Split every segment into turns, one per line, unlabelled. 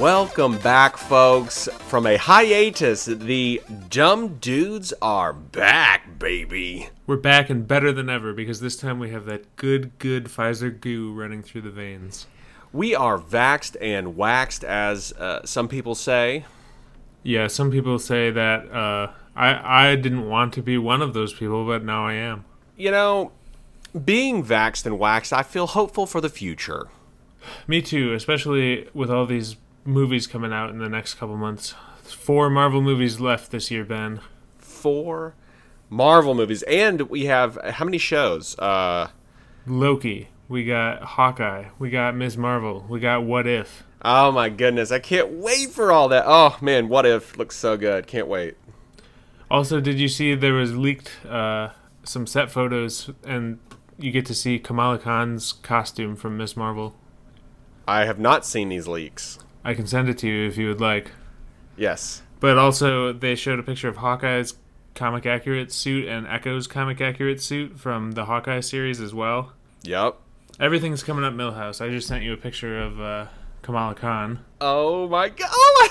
Welcome back, folks. From a hiatus, the dumb dudes are back, baby.
We're back and better than ever because this time we have that good, good Pfizer goo running through the veins.
We are vaxed and waxed, as uh, some people say.
Yeah, some people say that uh, I I didn't want to be one of those people, but now I am.
You know, being vaxed and waxed, I feel hopeful for the future.
Me too, especially with all these movies coming out in the next couple months. Four Marvel movies left this year, Ben.
Four Marvel movies, and we have how many shows? Uh,
Loki. We got Hawkeye. We got Ms. Marvel. We got What If.
oh my goodness, I can't wait for all that. Oh man, what if looks so good? Can't wait.
Also, did you see there was leaked uh, some set photos, and you get to see Kamala Khan's costume from Ms. Marvel?
I have not seen these leaks.
I can send it to you if you would like.
Yes.
But also, they showed a picture of Hawkeye's comic accurate suit and Echo's comic accurate suit from the Hawkeye series as well.
Yep.
Everything's coming up Milhouse. I just sent you a picture of uh, Kamala Khan.
Oh my god. Oh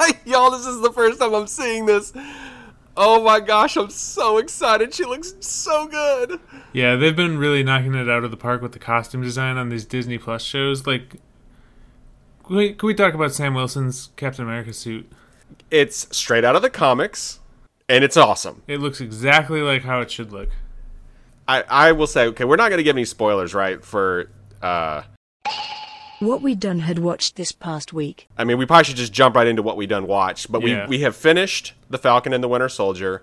my Y'all, this is the first time I'm seeing this. Oh my gosh, I'm so excited. She looks so good.
Yeah, they've been really knocking it out of the park with the costume design on these Disney Plus shows. Like, can we, can we talk about Sam Wilson's Captain America suit?
It's straight out of the comics, and it's awesome.
It looks exactly like how it should look.
I, I will say, okay, we're not going to give any spoilers, right? For, uh,
What we done had watched this past week.
I mean, we probably should just jump right into what we done watched, but
Yeah.
we, we have finished The Falcon and the Winter Soldier.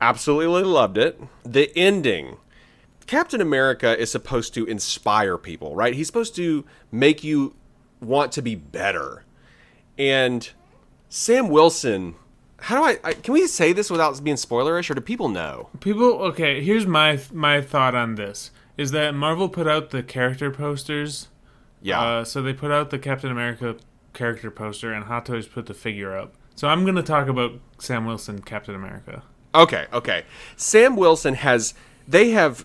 Absolutely loved it. The ending. Captain America is supposed to inspire people, right? He's supposed to make you want to be better. And Sam Wilson, how do I, I can we say this without being spoilerish or do people know?
People, okay. Here's my my thought on this: is that Marvel put out the character posters.
Yeah.
Uh, so they put out the Captain America character poster, and Hot Toys put the figure up. So I'm gonna talk about Sam Wilson, Captain America.
Okay, okay. Sam Wilson has they have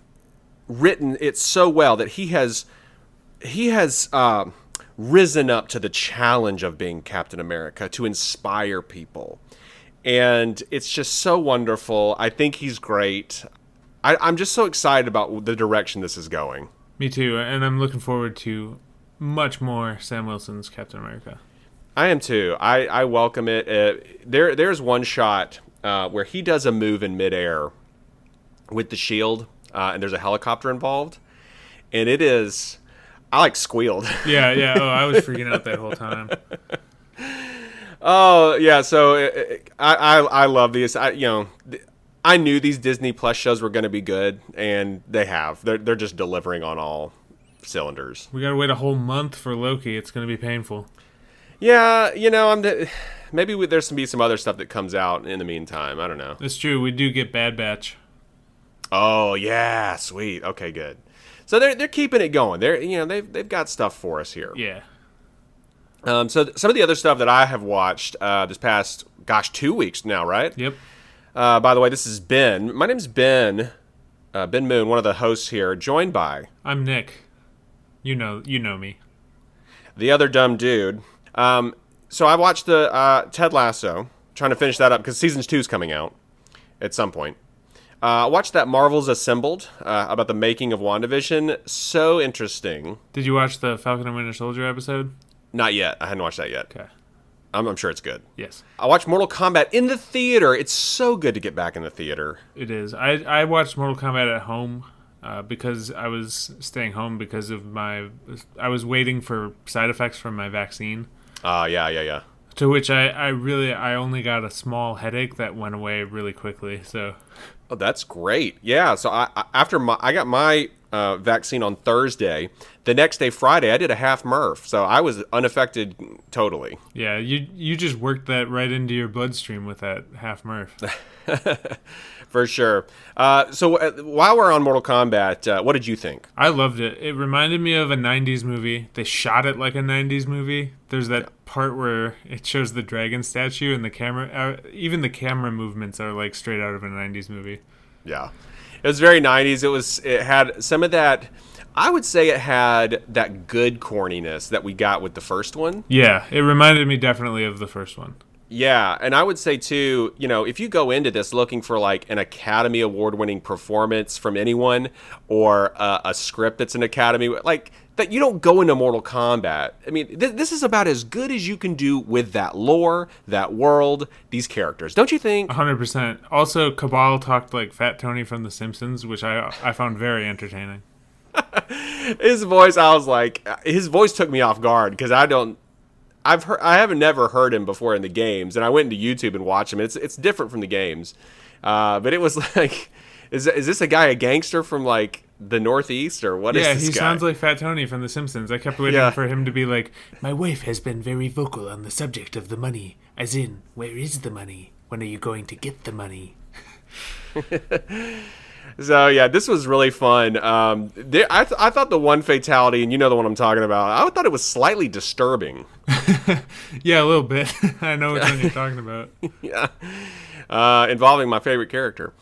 written it so well that he has he has uh, risen up to the challenge of being Captain America to inspire people, and it's just so wonderful. I think he's great. I, I'm just so excited about the direction this is going.
Me too, and I'm looking forward to much more Sam Wilson's Captain America.
I am too. I, I welcome it. Uh, there there's one shot uh, where he does a move in midair with the shield, uh, and there's a helicopter involved, and it is. I like squealed.
Yeah, yeah. Oh, I was freaking out that whole time.
oh yeah, so uh, I, I I love these. I you know. I knew these Disney Plus shows were going to be good, and they have. They're they're just delivering on all cylinders.
We gotta wait a whole month for Loki. It's gonna be painful.
Yeah, you know, I'm. The, maybe we, there's some be some other stuff that comes out in the meantime. I don't know.
That's true. We do get Bad Batch.
Oh yeah, sweet. Okay, good. So they're they're keeping it going. They're you know they've they've got stuff for us here.
Yeah.
Um, so th- some of the other stuff that I have watched uh, this past gosh two weeks now, right?
Yep.
Uh, by the way, this is Ben. My name's Ben. Uh, ben Moon, one of the hosts here, joined by
I'm Nick. You know, you know me.
the other dumb dude. Um, so I watched the uh, Ted Lasso, trying to finish that up because season two is coming out at some point. Uh, I watched that Marvels Assembled uh, about the making of WandaVision. So interesting.
Did you watch the Falcon and Winter Soldier episode?
Not yet. I hadn't watched that yet.
Okay.
I'm, I'm sure it's good.
Yes,
I watched Mortal Kombat in the theater. It's so good to get back in the theater.
it is. I I watched Mortal Kombat at home uh, because I was staying home because of my. I was waiting for side effects from my vaccine.
Uh, yeah, yeah, yeah.
To which I, I really I only got a small headache that went away really quickly. So
Oh, that's great. Yeah. So I, I after my I got my uh, vaccine on Thursday. The next day, Friday, I did a half Murph, so I was unaffected totally.
yeah, you you just worked that right into your bloodstream with that half Murph.
For sure. Uh, so uh, while we're on Mortal Kombat, uh, what did you think?
I loved it. It reminded me of a 90s movie. They shot it like a 90s movie. There's that part where it shows the dragon statue and the camera uh, even the camera movements are like straight out of a 90s movie.
Yeah, it was very '90s. It was. It had some of that. I would say it had that good corniness that we got with the first one.
Yeah, it reminded me definitely of the first one.
Yeah, and I would say too, you know, if you go into this looking for like an Academy Award winning performance from anyone or uh, a script that's an Academy, like that, you don't go into Mortal Kombat. I mean, th- this is about as good as you can do with that lore, that world, these characters, don't you think?
hundred percent. Also, Kabal talked like Fat Tony from The Simpsons, which I I found very entertaining.
his voice, I was like, his voice took me off guard because I don't. I've heard, I haven't never heard him before in the games, and I went into YouTube and watched him. It's it's different from the games, uh, but it was like, is is this a guy a gangster from like the Northeast or what is
yeah, he
guy?
sounds like Fat Tony from The Simpsons. I kept waiting
Yeah.
for him to be like, "My wife has been very vocal on the subject of the money. As in, where is the money? When are you going to get the money?"
So yeah, this was really fun. Um, there, I, th- I thought the one fatality, and you know the one I'm talking about. I thought it was slightly disturbing.
Yeah, a little bit. I know what you're talking about.
yeah, uh, involving my favorite character.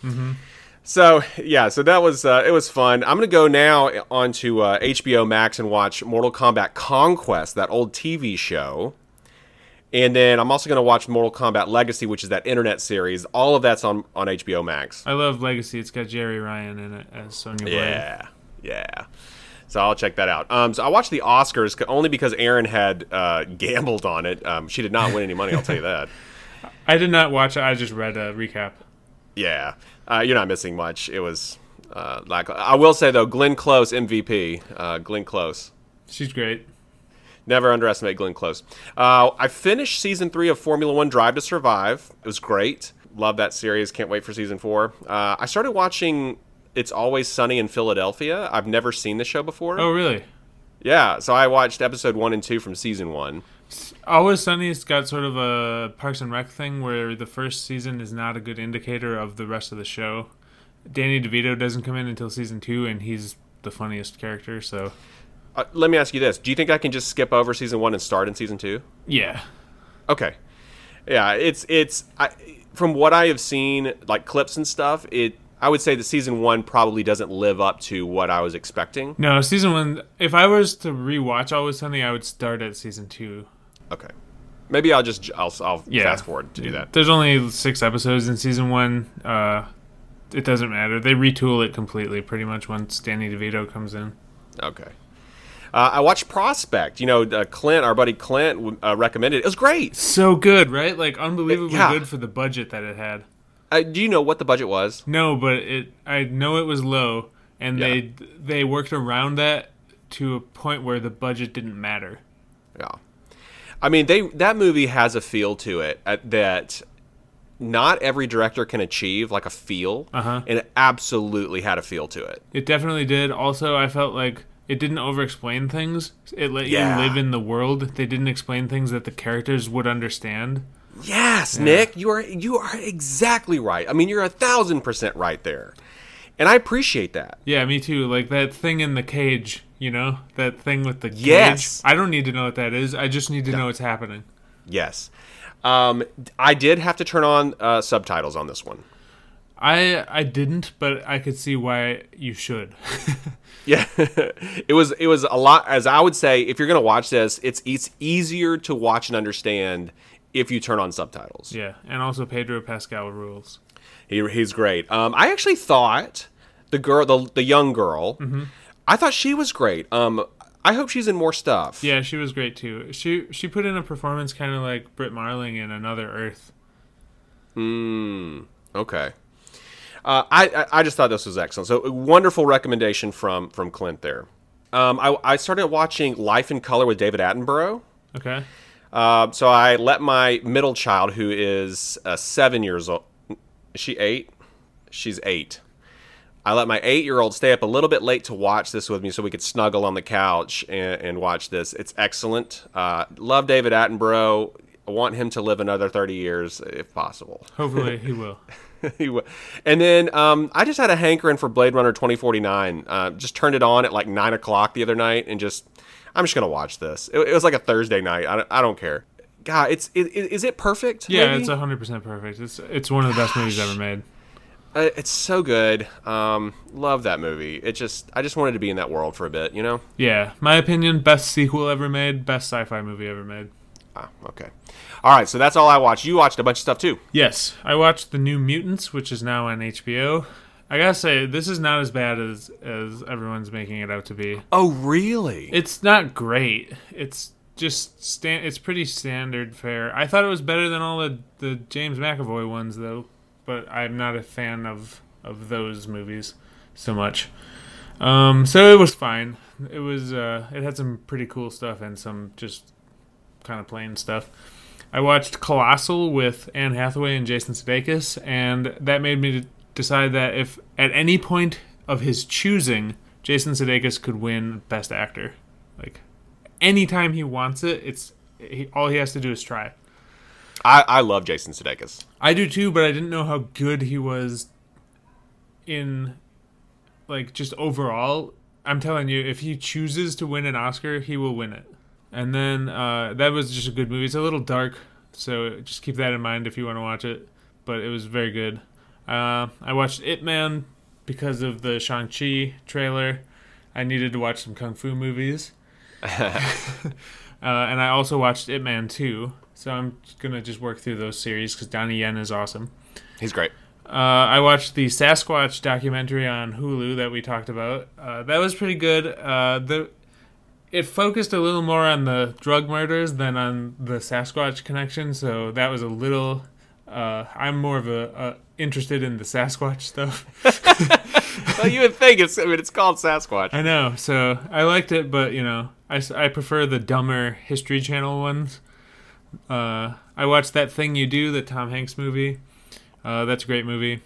So yeah, so that was uh, it was fun. I'm gonna go now onto uh, HBO Max and watch Mortal Kombat Conquest, that old TV show, and then I'm also gonna watch Mortal Kombat Legacy, which is that internet series. All of that's on on HBO Max.
I love Legacy. It's got Jeri Ryan in it as Sonya Blade.
Yeah, yeah. So I'll check that out. Um, so I watched the Oscars only because Aaron had uh, gambled on it. Um, she did not win any money. I'll tell you that.
I did not watch it. I just read a recap.
Yeah, uh, you're not missing much. It was uh, like I will say though, Glenn Close MVP. Uh, Glenn Close.
She's great.
Never underestimate Glenn Close. Uh, I finished season three of Formula One Drive to Survive. It was great. Love that series. Can't wait for season four. Uh, I started watching It's Always Sunny in Philadelphia. I've never seen the show before.
Oh, really?
Yeah, so I watched episode one and two from season one.
Always Sunny's got sort of a Parks and Rec thing where the first season is not a good indicator of the rest of the show. Danny DeVito doesn't come in until season two, and he's the funniest character. So,
Uh, let me ask you this: Do you think I can just skip over season one and start in season two?
yeah,
Okay. Yeah, it's it's I, from what I have seen, like clips and stuff. It I would say that season one probably doesn't live up to what I was expecting.
no, season one. If I was to rewatch Always Sunny, I would start at season two.
Okay. Maybe I'll just I'll, I'll
Yeah.
fast forward to do that.
There's only six episodes in season one. Uh, it doesn't matter. They retool it completely, pretty much once Danny DeVito comes in.
Okay. Uh, I watched Prospect. You know, uh, Clint, our buddy Clint, uh, recommended. it. It was great.
So good, right? Like unbelievably
Yeah.
good for the budget that it had.
Uh, do you know what the budget was?
No, but it I know it was low, and
Yeah.
they they worked around that to a point where the budget didn't matter.
Yeah. I mean, they that movie has a feel to it uh, that not every director can achieve, like a feel,
Uh-huh.
and it absolutely had a feel to it.
It definitely did. Also, I felt like it didn't over-explain things. It let
Yeah.
you live in the world. They didn't explain things that the characters would understand.
Yes, Nick, you are you are exactly right. I mean, you're a thousand percent right there, and I appreciate that.
Yeah, me too. Like that thing in the cage, you know? That thing with the cage.
Yes.
I don't need to know what that is. I just need to know what's happening.
Yes, um, I did have to turn on uh, subtitles on this one.
I I didn't, but I could see why you should.
Yeah, it was it was a lot. As I would say, if you're gonna watch this, it's it's easier to watch and understand if you turn on subtitles.
yeah, and also Pedro Pascal rules.
He, he's great. Um, I actually thought the girl, the the young girl, I thought she was great. Um, I hope she's in more stuff.
Yeah, she was great too. She she put in a performance kind of like Brit Marling in Another Earth.
Mm, okay. Uh, I, I just thought this was excellent. So a wonderful recommendation from from Clint there. Um, I, I started watching Life in Color with David Attenborough.
Okay.
Uh, so I let my middle child, who is uh, seven years old, is she eight? She's eight. I let my eight-year-old stay up a little bit late to watch this with me, so we could snuggle on the couch and, and watch this. It's excellent. Uh, love David Attenborough. I want him to live another thirty years, if possible.
Hopefully he will.
He wa- and then um, I just had a hankering for Blade Runner 2049. Uh, just turned it on at like 9 o'clock the other night and just, I'm just going to watch this. It, it was like a Thursday night. I don't, I don't care. God, it's it, is it perfect?
Yeah,
maybe?
it's hundred percent perfect. It's it's one of the best movies ever made.
Uh, it's so good. Um, love that movie. It just, I just wanted to be in that world for a bit, you know?
Yeah, my opinion, best sequel ever made, best sci-fi movie ever made.
Ah, okay. All right, so that's all I watched. You watched a bunch of stuff too.
Yes, I watched the New Mutants, which is now on HBO. I gotta say, this is not as bad as as everyone's making it out to be.
Oh, really?
It's not great. It's just stand. It's pretty standard fare. I thought it was better than all the the James McAvoy ones though, but I'm not a fan of of those movies so much. Um, so it was fine. It was uh, it had some pretty cool stuff and some just kind of plain stuff. I watched Colossal with Anne Hathaway and Jason Sudeikis, and that made me decide that if at any point of his choosing, Jason Sudeikis could win Best Actor, like anytime he wants it, it's he, all he has to do is try.
I, I love Jason Sudeikis.
I do too, but I didn't know how good he was in like just overall. I'm telling you, if he chooses to win an Oscar, he will win it. And then uh, that was just a good movie. It's a little dark, so just keep that in mind if you want to watch it. But it was very good. Uh, I watched Ip Man because of the Shang Chi trailer. I needed to watch some kung fu movies. uh, and I also watched Ip Man 2. So I'm gonna just work through those series because Donnie Yen is awesome.
He's great.
Uh, I watched the Sasquatch documentary on Hulu that we talked about. Uh, that was pretty good. Uh, the it focused a little more on the drug murders than on the Sasquatch connection, so that was a little. Uh, I'm more of a, a interested in the Sasquatch stuff.
well, you would think it's. I mean, it's called Sasquatch.
I know, so I liked it, but you know, I, I prefer the dumber History Channel ones. Uh, I watched that thing you do, the Tom Hanks movie. Uh, that's a great movie.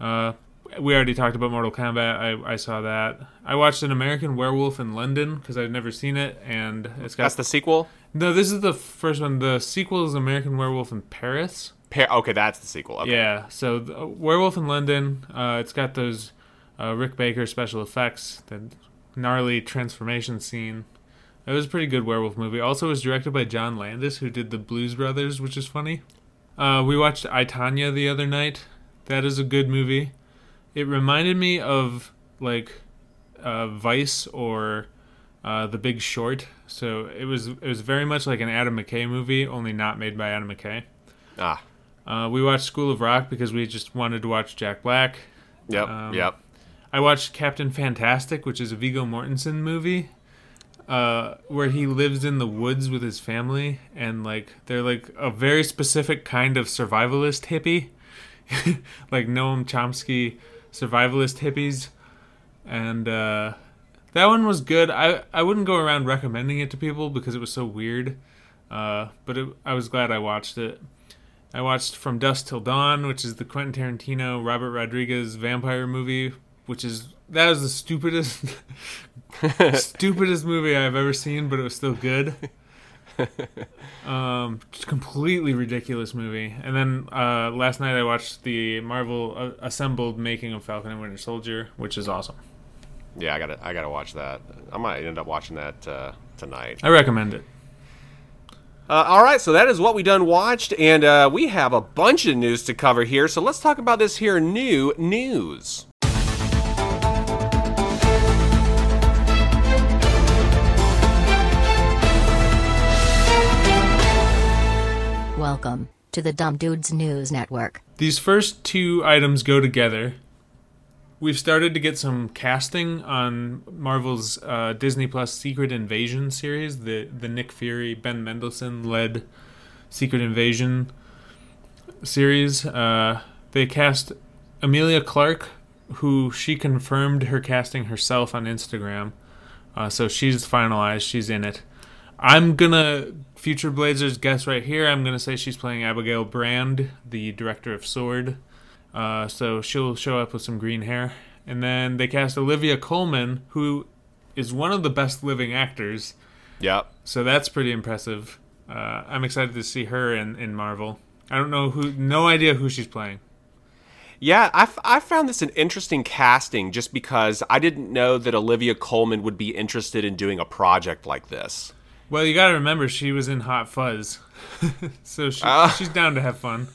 Uh, we already talked about Mortal Kombat. I, I saw that. I watched an American Werewolf in London because I've never seen it, and it's got
That's the sequel.
no. This is the first one. The sequel is American Werewolf in Paris.
Pa- okay, that's the sequel. Okay.
Yeah, so the, Werewolf in London. Uh, it's got those uh, Rick Baker special effects, the gnarly transformation scene. It was a pretty good werewolf movie. Also, it was directed by John Landis, who did the Blues Brothers, which is funny. Uh, we watched I Tonya the other night. That is a good movie. It reminded me of like uh, Vice or uh, The Big Short. So it was it was very much like an Adam McKay movie, only not made by Adam McKay.
Ah.
Uh, we watched School of Rock because we just wanted to watch Jack Black.
Yep.
Um,
yep.
I watched Captain Fantastic, which is a Viggo Mortensen movie, uh, where he lives in the woods with his family, and like they're like a very specific kind of survivalist hippie, like Noam Chomsky survivalist hippies, and uh, that one was good. I I wouldn't go around recommending it to people because it was so weird, uh, but it, I was glad I watched it. I watched From Dusk Till Dawn, which is the Quentin Tarantino Robert Rodriguez vampire movie, which is that was the stupidest stupidest movie I've ever seen, but it was still good. um, completely ridiculous movie. And then uh, last night I watched the Marvel uh, assembled making of Falcon and Winter Soldier, which is awesome.
Yeah, I gotta I gotta watch that. I might end up watching that uh, tonight.
I recommend it.
Uh, all right, so that is what we done watched, and uh, we have a bunch of news to cover here. So let's talk about this here new news.
Welcome to the Dumb Dudes News Network.
These first two items go together. We've started to get some casting on Marvel's uh, Disney Plus Secret Invasion series, the the Nick Fury Ben Mendelsohn led Secret Invasion series. Uh, they cast Emilia Clarke, who she confirmed her casting herself on Instagram. Uh, so she's finalized. She's in it. I'm gonna future Blazers guess right here. I'm gonna say she's playing Abigail Brand, the director of Sword. Uh, so she'll show up with some green hair. And then they cast Olivia Colman, who is one of the best living actors.
Yep.
So that's pretty impressive. Uh, I'm excited to see her in, in Marvel. I don't know who, no idea who she's playing.
Yeah, I, f- I found this an interesting casting just because I didn't know that Olivia Colman would be interested in doing a project like this.
Well, you got to remember she was in Hot Fuzz, so she,
Ah.
she's down to have fun.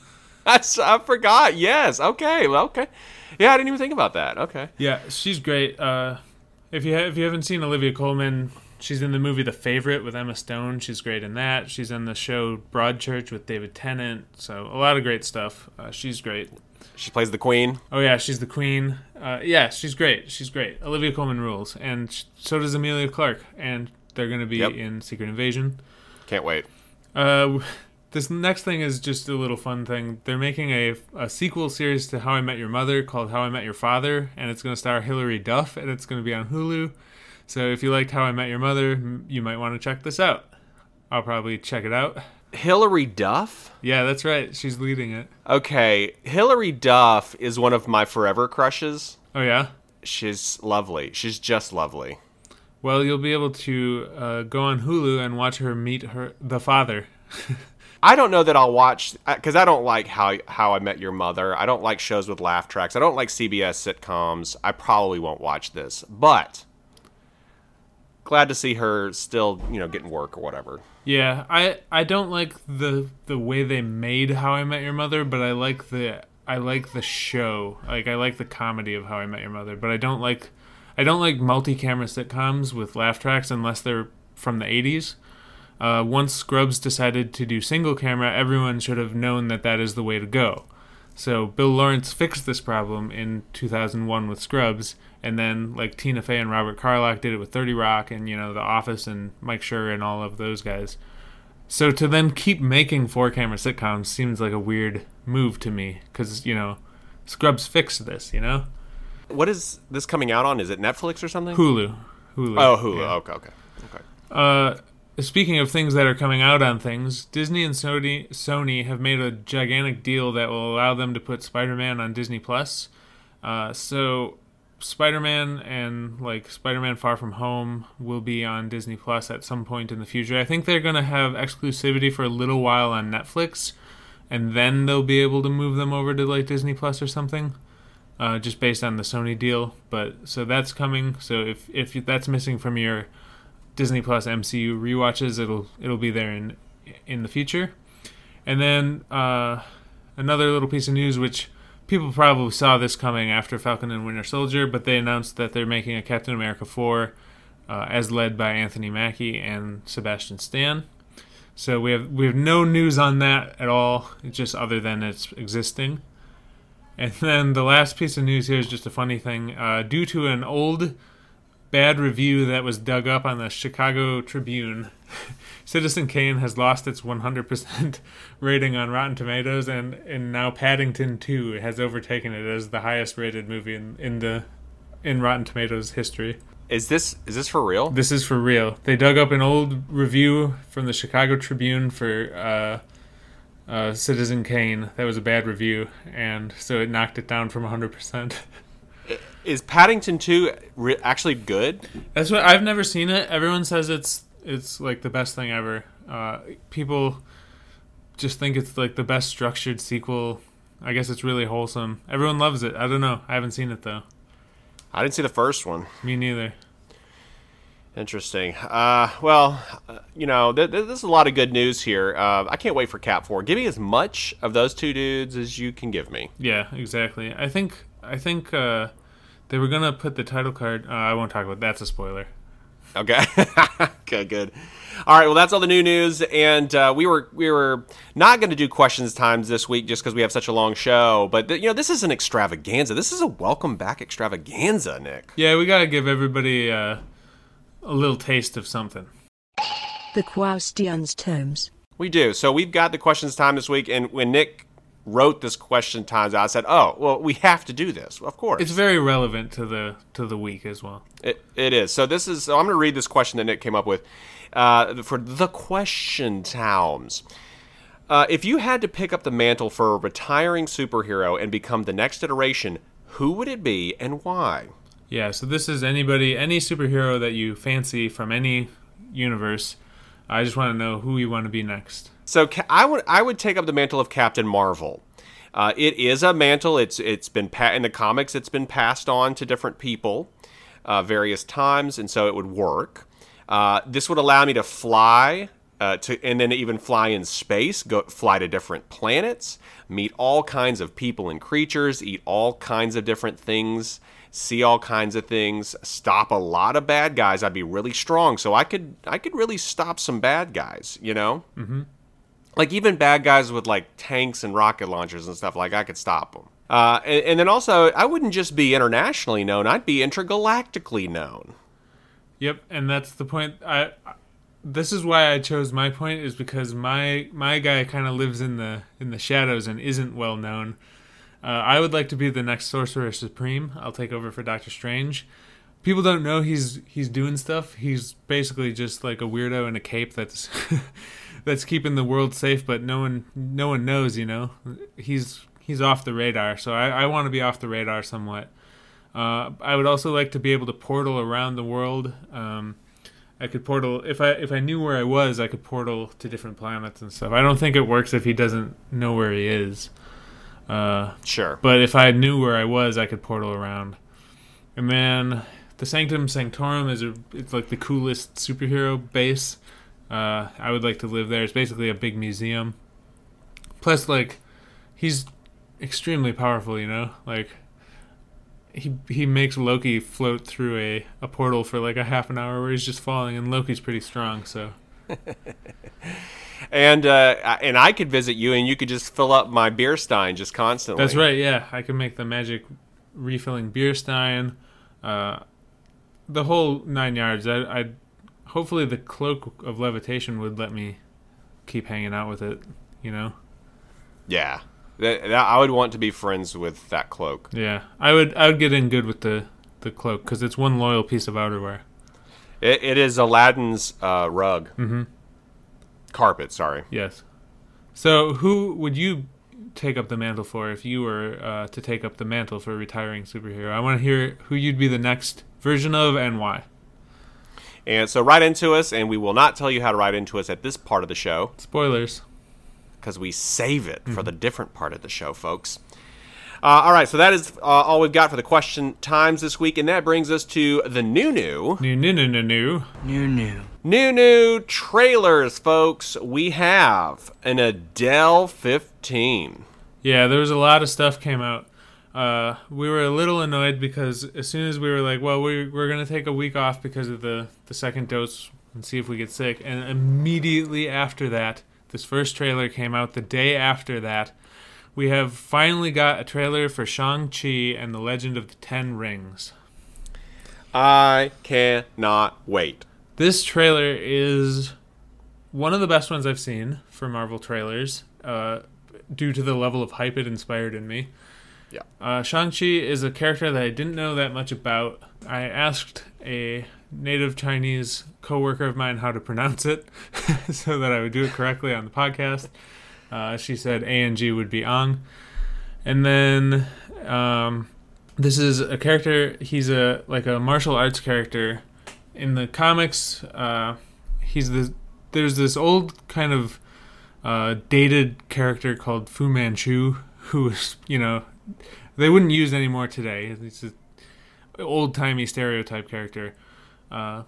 I, I forgot. Yes. Okay. Well, okay. Yeah, I didn't even think about that. Okay.
Yeah, she's great. Uh, if you ha- if you haven't seen Olivia Colman, she's in the movie The Favorite with Emma Stone. She's great in that. She's in the show Broadchurch with David Tennant. So a lot of great stuff. Uh, she's great.
She plays the queen.
Oh yeah, she's the queen. Uh, yeah, she's great. She's great. Olivia Colman rules, and sh- so does Emilia Clarke. And they're going to be
Yep.
in Secret Invasion.
Can't wait.
Uh, this next thing is just a little fun thing. They're making a, a sequel series to How I Met Your Mother called How I Met Your Father, and it's going to star Hilary Duff, and it's going to be on Hulu. So if you liked How I Met Your Mother, you might want to check this out. I'll probably check it out.
Hilary Duff.
Yeah, that's right. She's leading it.
Okay, Hilary Duff is one of my forever crushes.
Oh yeah.
She's lovely. She's just lovely.
Well, you'll be able to uh, go on Hulu and watch her meet her the father.
I don't know that I'll watch uh, because I don't like how how I Met Your Mother. I don't like shows with laugh tracks. I don't like CBS sitcoms. I probably won't watch this, but glad to see her still, you know, getting work or whatever.
Yeah, I I don't like the the way they made How I Met Your Mother, but I like the I like the show. Like I like the comedy of How I Met Your Mother, but I don't like I don't like multi-camera sitcoms with laugh tracks unless they're from the 80s. Uh, once Scrubs decided to do single camera, everyone should have known that that is the way to go. So Bill Lawrence fixed this problem in 2001 with Scrubs, and then like Tina Fey and Robert Carlock did it with 30 Rock, and you know The Office and Mike Schur and all of those guys. So to then keep making four camera sitcoms seems like a weird move to me, because you know Scrubs fixed this, you know
What is this coming out on? Is it Netflix or something?
Hulu, Hulu.
Oh, Hulu.
yeah.
Okay, okay, okay.
Uh, speaking of things that are coming out on things, Disney and Sony Sony have made a gigantic deal that will allow them to put Spider-Man on Disney Plus. Uh, so Spider-Man and like Spider-Man Far From Home will be on Disney Plus at some point in the future. I think they're going to have exclusivity for a little while on Netflix and then they'll be able to move them over to like Disney Plus or something. Uh, just based on the Sony deal, but so that's coming. So if if that's missing from your Disney Plus MCU rewatches. It'll it'll be there in in the future. And then uh, another little piece of news, which people probably saw this coming after Falcon and Winter Soldier, but they announced that they're making a Captain America four, uh, as led by Anthony Mackie and Sebastian Stan. So we have we have no news on that at all, just other than it's existing. And then the last piece of news here is just a funny thing. Uh, due to an old bad review that was dug up on the Chicago Tribune. Citizen Kane has lost its 100% rating on Rotten Tomatoes, and, and now Paddington 2 has overtaken it as the highest rated movie in, in the in Rotten Tomatoes history.
Is this is this for real?
This is for real. They dug up an old review from the Chicago Tribune for uh, uh, Citizen Kane. That was a bad review, and so it knocked it down from 100%.
Is Paddington Two re- actually good?
That's what I've never seen it. Everyone says it's it's like the best thing ever. Uh, people just think it's like the best structured sequel. I guess it's really wholesome. Everyone loves it. I don't know. I haven't seen it though.
I didn't see the first one.
Me neither.
Interesting. Uh, well, uh, you know, th- th- there's a lot of good news here. Uh, I can't wait for Cap Four. Give me as much of those two dudes as you can give me.
Yeah, exactly. I think I think uh, they were gonna put the title card. Uh, I won't talk about. That's a spoiler.
Okay. okay. Good. All right. Well, that's all the new news, and uh, we were we were not going to do questions times this week just because we have such a long show. But th- you know, this is an extravaganza. This is a welcome back extravaganza, Nick.
Yeah, we gotta give everybody uh, a little taste of something.
The Quaustians tomes.
We do. So we've got the questions time this week, and when Nick wrote this question times out, I said, "Oh, well, we have to do this. Of course,
It's very relevant to the to the week as well.
It, it is. So this is. So I'm going to read this question that Nick came up with uh, for the question towns. Uh, if you had to pick up the mantle for a retiring superhero and become the next iteration, who would it be and why?
Yeah, so this is anybody, any superhero that you fancy from any universe. I just want to know who you want to be next.
So I would I would take up the mantle of Captain Marvel. Uh, it is a mantle. It's it's been pa- in the comics. It's been passed on to different people uh, various times, and so it would work. Uh, this would allow me to fly uh, to and then even fly in space, go fly to different planets, meet all kinds of people and creatures, eat all kinds of different things, see all kinds of things, stop a lot of bad guys. I'd be really strong, so I could I could really stop some bad guys. You know, mm-hmm. Like even bad guys with like tanks and rocket launchers and stuff. Like I could stop them. Uh, and, and then also, I wouldn't just be internationally known; I'd be intergalactically known.
Yep, and that's the point. I, I this is why I chose my point is because my my guy kind of lives in the in the shadows and isn't well known. Uh, I would like to be the next Sorcerer Supreme. I'll take over for Doctor Strange. People don't know he's he's doing stuff. He's basically just like a weirdo in a cape that's that's keeping the world safe, but no one no one knows. You know, he's he's off the radar. So I, I want to be off the radar somewhat. Uh, I would also like to be able to portal around the world. Um, I could portal if I if I knew where I was, I could portal to different planets and stuff. I don't think it works if he doesn't know where he is. Uh,
Sure.
but if I knew where I was, I could portal around. And then the Sanctum Sanctorum is a it's like the coolest superhero base. Uh, I would like to live there. It's basically a big museum. Plus, like, he's extremely powerful. You know, like he he makes Loki float through a, a portal for like a half an hour where he's just falling, and Loki's pretty strong. So
and uh, I- and I could visit you, and you could just fill up my beer stein just constantly.
that's right. Yeah, I could make the magic refilling beer stein, uh, the whole nine yards. I I hopefully the cloak of levitation would let me keep hanging out with it. You know.
Yeah. That, that- I would want to be friends with that cloak.
Yeah, I would I would get in good with the the cloak because it's one loyal piece of outerwear.
It, it is Aladdin's uh, rug. Mm-hmm. Carpet, sorry.
Yes. So, who would you take up the mantle for if you were uh, to take up the mantle for a retiring superhero? I want to hear who you'd be the next version of and why.
And so write into us, and we will not tell you how to write into us at this part of the show
Spoilers.
because we save it for the different part of the show, folks. Uh, all right, so that is uh, all we've got for the question times this week, and that brings us to the new new
New, new, new, new, new.
New, new.
new new trailers, folks. We have an Adele 15.
Yeah, there was a lot of stuff came out. Uh, we were a little annoyed because as soon as we were like, well, we, we're going to take a week off because of the, the second dose and see if we get sick. And immediately after that, this first trailer came out the day after that. We have finally got a trailer for Shang-Chi and the Legend of the Ten Rings.
I cannot wait.
This trailer is one of the best ones I've seen for Marvel trailers, uh, due to the level of hype it inspired in me.
Yeah.
Uh, Shang-Chi is a character that I didn't know that much about. I asked a native Chinese coworker of mine how to pronounce it so that I would do it correctly on the podcast. Uh, she said A and G would be Ang. And then um, this is a character, he's a like a martial arts character. In the comics, uh, he's the there's this old kind of uh, dated character called Fu Manchu who is, you know, they wouldn't use anymore today. It's an old timey stereotype character. Uh,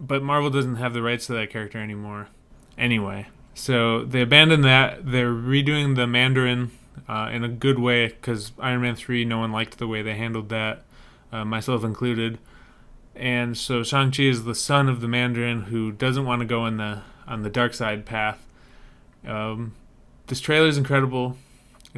but Marvel doesn't have the rights to that character anymore. Anyway, so they abandoned that. They're redoing the Mandarin uh, in a good way because Iron Man 3, no one liked the way they handled that, uh, myself included. And so Shang-Chi is the son of the Mandarin who doesn't want to go on the on the dark side path. Um, this trailer is incredible.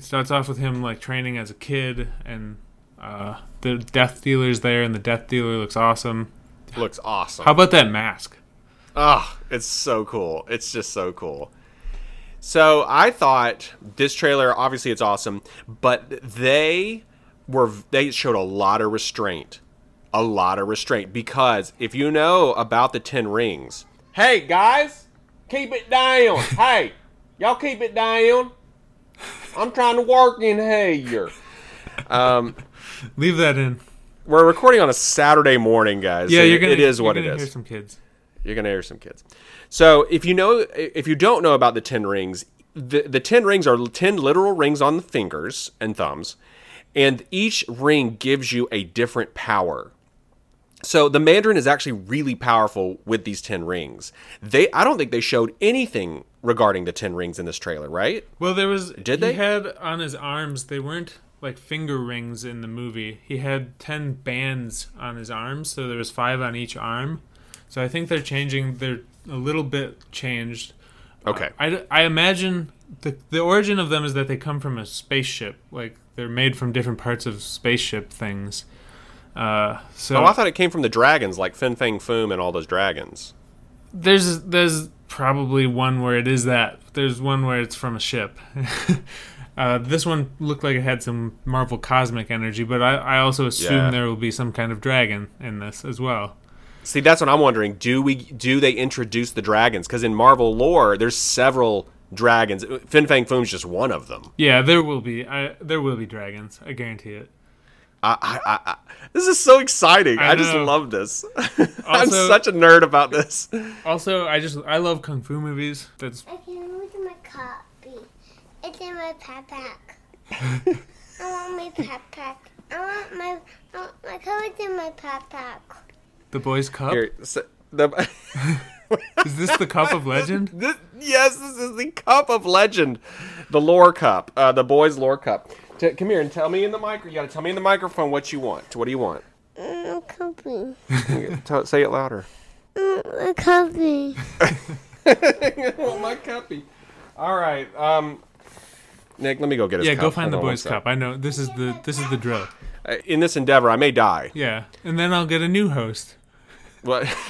It starts off with him like training as a kid, and uh, the Death Dealer's there, and the Death Dealer looks awesome.
Looks awesome.
How about that mask?
Ah, it's so cool. It's just so cool. So I thought this trailer, obviously, it's awesome, but they were they showed a lot of restraint, a lot of restraint because if you know about the Ten Rings, hey guys, keep it down. hey, y'all keep it down. I'm trying to work in here. Um,
Leave that in.
we're recording on a Saturday morning, guys.
Yeah,
so
you're gonna.
It is
you're
what it is.
Hear some kids.
You're gonna hear some kids. So if you know, if you don't know about the ten rings, the the ten rings are ten literal rings on the fingers and thumbs, and each ring gives you a different power. So the Mandarin is actually really powerful with these ten rings. They, I don't think they showed anything regarding the ten rings in this trailer, right?
Well, there was.
Did
he
they?
had on his arms. They weren't like finger rings in the movie. He had ten bands on his arms, so there was five on each arm. So I think they're changing. They're a little bit changed.
Okay.
I, I imagine the the origin of them is that they come from a spaceship. Like they're made from different parts of spaceship things. Uh, so
Oh, I thought it came from the dragons, like Fin Fang Foom and all those dragons.
There's there's probably one where it is that. There's one where it's from a ship. uh, this one looked like it had some Marvel cosmic energy, but I, I also assume
Yeah.
there will be some kind of dragon in this as well.
See, that's what I'm wondering. Do we do they introduce the dragons? Because in Marvel lore, there's several dragons. Fin Fang Foom's just one of them.
Yeah, there will be. I, there will be dragons. I guarantee it.
I, I, I, I, this is so exciting. I,
I
just love this. I'm such a nerd about this.
Also, I just I love kung fu movies. That's
I can move my copy. It's in my backpack. I want my backpack. I want my I want my cover's in my backpack.
the boys' cup.
Here, so, the,
Is this the cup of legend?
this, yes, this is the cup of legend, the lore cup, uh, the boys' lore cup. T- come here and tell me in the mic. You got to tell me in the microphone what you want. What do you want?
Mm, copy.
Tell, say it louder.
Mm, my copy.
oh, my cuppy. All right, um, Nick, let me go get his
Yeah,
cup.
go find
Hold
the boys' cup. I know this is the this is the drill.
Uh, In this endeavor, I may die.
Yeah, and then I'll get a new host.
But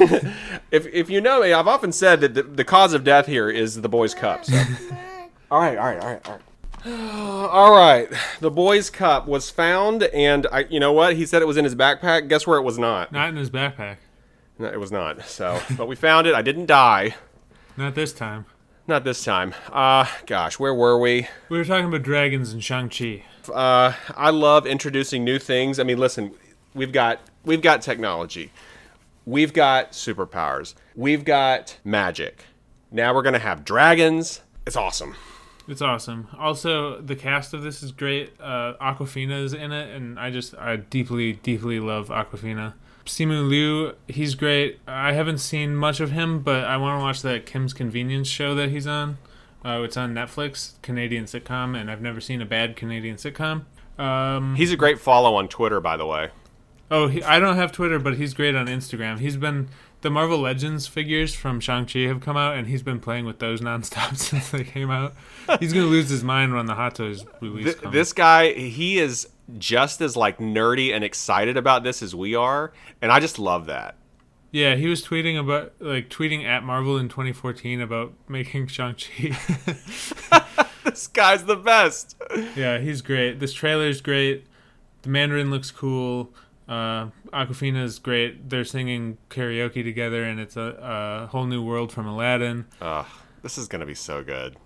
if if you know me, I've often said that the, the cause of death here is the boys' cup. So. all right, all right, all right, all right. All right, the boys' cup was found, and I, you know what? He said it was in his backpack. Guess where it was not?
Not in his backpack.
No, it was not. So, but we found it. I didn't die.
Not this time.
Not this time. Uh, gosh, where were we?
We were talking about dragons and Shang Chi.
Uh, I love introducing new things. I mean, listen, we've got we've got technology, we've got superpowers, we've got magic. Now we're gonna have dragons. It's awesome.
It's awesome. Also, the cast of this is great. Uh, Awkwafina is in it, and I just I deeply, deeply love Awkwafina. Simu Liu, he's great. I haven't seen much of him, but I want to watch that Kim's Convenience show that he's on. Uh, it's on Netflix, Canadian sitcom, and I've never seen a bad Canadian sitcom. Um,
He's a great follow on Twitter, by the way.
Oh, he, I don't have Twitter, but he's great on Instagram. He's been the Marvel Legends figures from Shang Chi have come out, and he's been playing with those nonstop since they came out. He's gonna lose his mind when the Hot Toys release
Th-
comes.
this guy, he is just as like nerdy and excited about this as we are, and I just love that.
yeah, he was tweeting about like tweeting at Marvel in 2014 about making Shang Chi.
This guy's the best.
yeah, he's great. This trailer's great. The Mandarin looks cool. Uh, Awkwafina is great. They're singing karaoke together, and it's a, a whole new world from Aladdin.
Ugh, this is gonna be so good.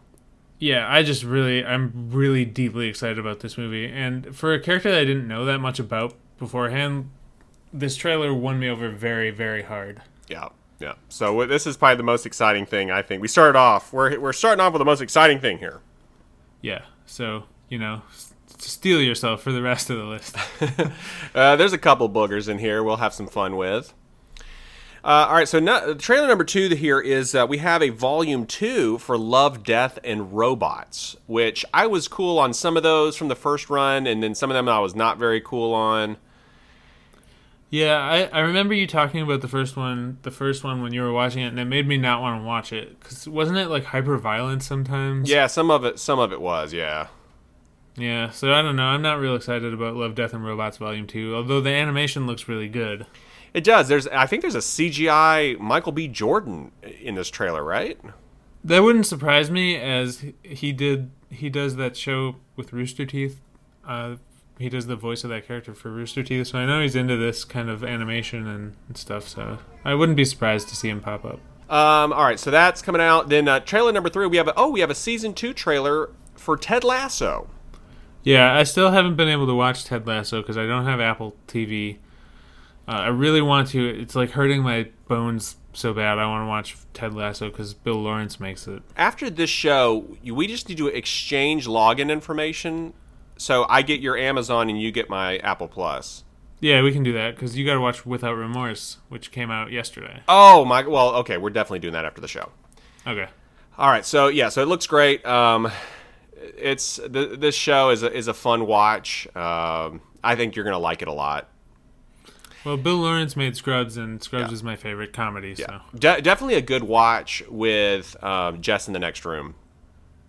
yeah, I just really, I'm really deeply excited about this movie. And for a character that I didn't know that much about beforehand, this trailer won me over very, very hard.
Yeah, yeah. So w- this is probably the most exciting thing I think. We started off. We're we're starting off with the most exciting thing here.
Yeah, so, you know, s- steel yourself for the rest of the list.
Uh, there's a couple boogers in here. We'll have some fun with. Uh, all right, so no, trailer number two here is uh, we have a volume two for Love, Death, and Robots, which I was cool on some of those from the first run, and then some of them I was not very cool on.
yeah, I, I remember you talking about the first one, the first one when you were watching it, and it made me not want to watch it. Because wasn't it like hyper violent sometimes?
Yeah, some of it, some of it was, yeah.
Yeah, so I don't know. I'm not real excited about Love, Death, and Robots Volume 2, although the animation looks really good.
It does. There's, I think there's a CGI Michael B. Jordan in this trailer, right?
That wouldn't surprise me, as he did. He does that show with Rooster Teeth. Uh, he does the voice of that character for Rooster Teeth, so I know he's into this kind of animation and, and stuff. So I wouldn't be surprised to see him pop up.
Um, all right, so that's coming out. Then uh, trailer number three, we have a, oh, we have a season two trailer for Ted Lasso.
Yeah, I still haven't been able to watch Ted Lasso because I don't have Apple TV. Uh, I really want to. It's like hurting my bones so bad. I want to watch Ted Lasso because Bill Lawrence makes it.
After this show, we just need to exchange login information. So I get your Amazon and you get my Apple Plus.
Yeah, we can do that because you got to watch Without Remorse, which came out yesterday.
Oh my! Well, okay, we're definitely doing that after the show.
Okay.
All right, so yeah, so it looks great. Um, it's th- this show is a, is a fun watch. Um, I think you're gonna like it a lot.
Well, Bill Lawrence made Scrubs, and Scrubs
Yeah.
is my favorite comedy.
Yeah,
So
De- definitely a good watch with um, Jess in the next room.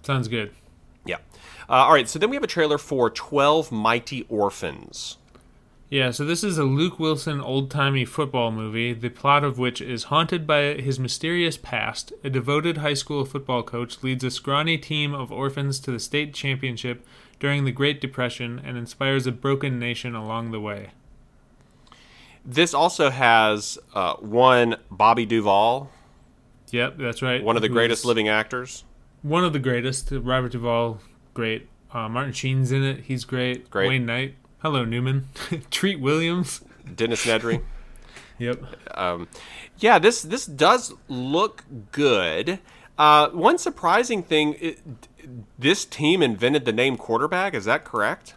sounds good.
Yeah. Uh, all right, so then we have a trailer for Twelve Mighty Orphans.
Yeah, so this is a Luke Wilson old timey football movie, the plot of which is haunted by his mysterious past. A devoted high school football coach leads a scrawny team of orphans to the state championship during the Great Depression and inspires a broken nation along the way.
This also has uh, one Bobby Duvall,
Yep, that's right.
one of the greatest living actors.
One of the greatest. Robert Duvall, great. Uh, Martin Sheen's in it. He's great.
Great.
Wayne Knight. Hello, Newman. Treat Williams.
Dennis Nedry.
Yep.
um, yeah, this this does look good. Uh, one surprising thing, it, this team invented the name quarterback. Is that correct?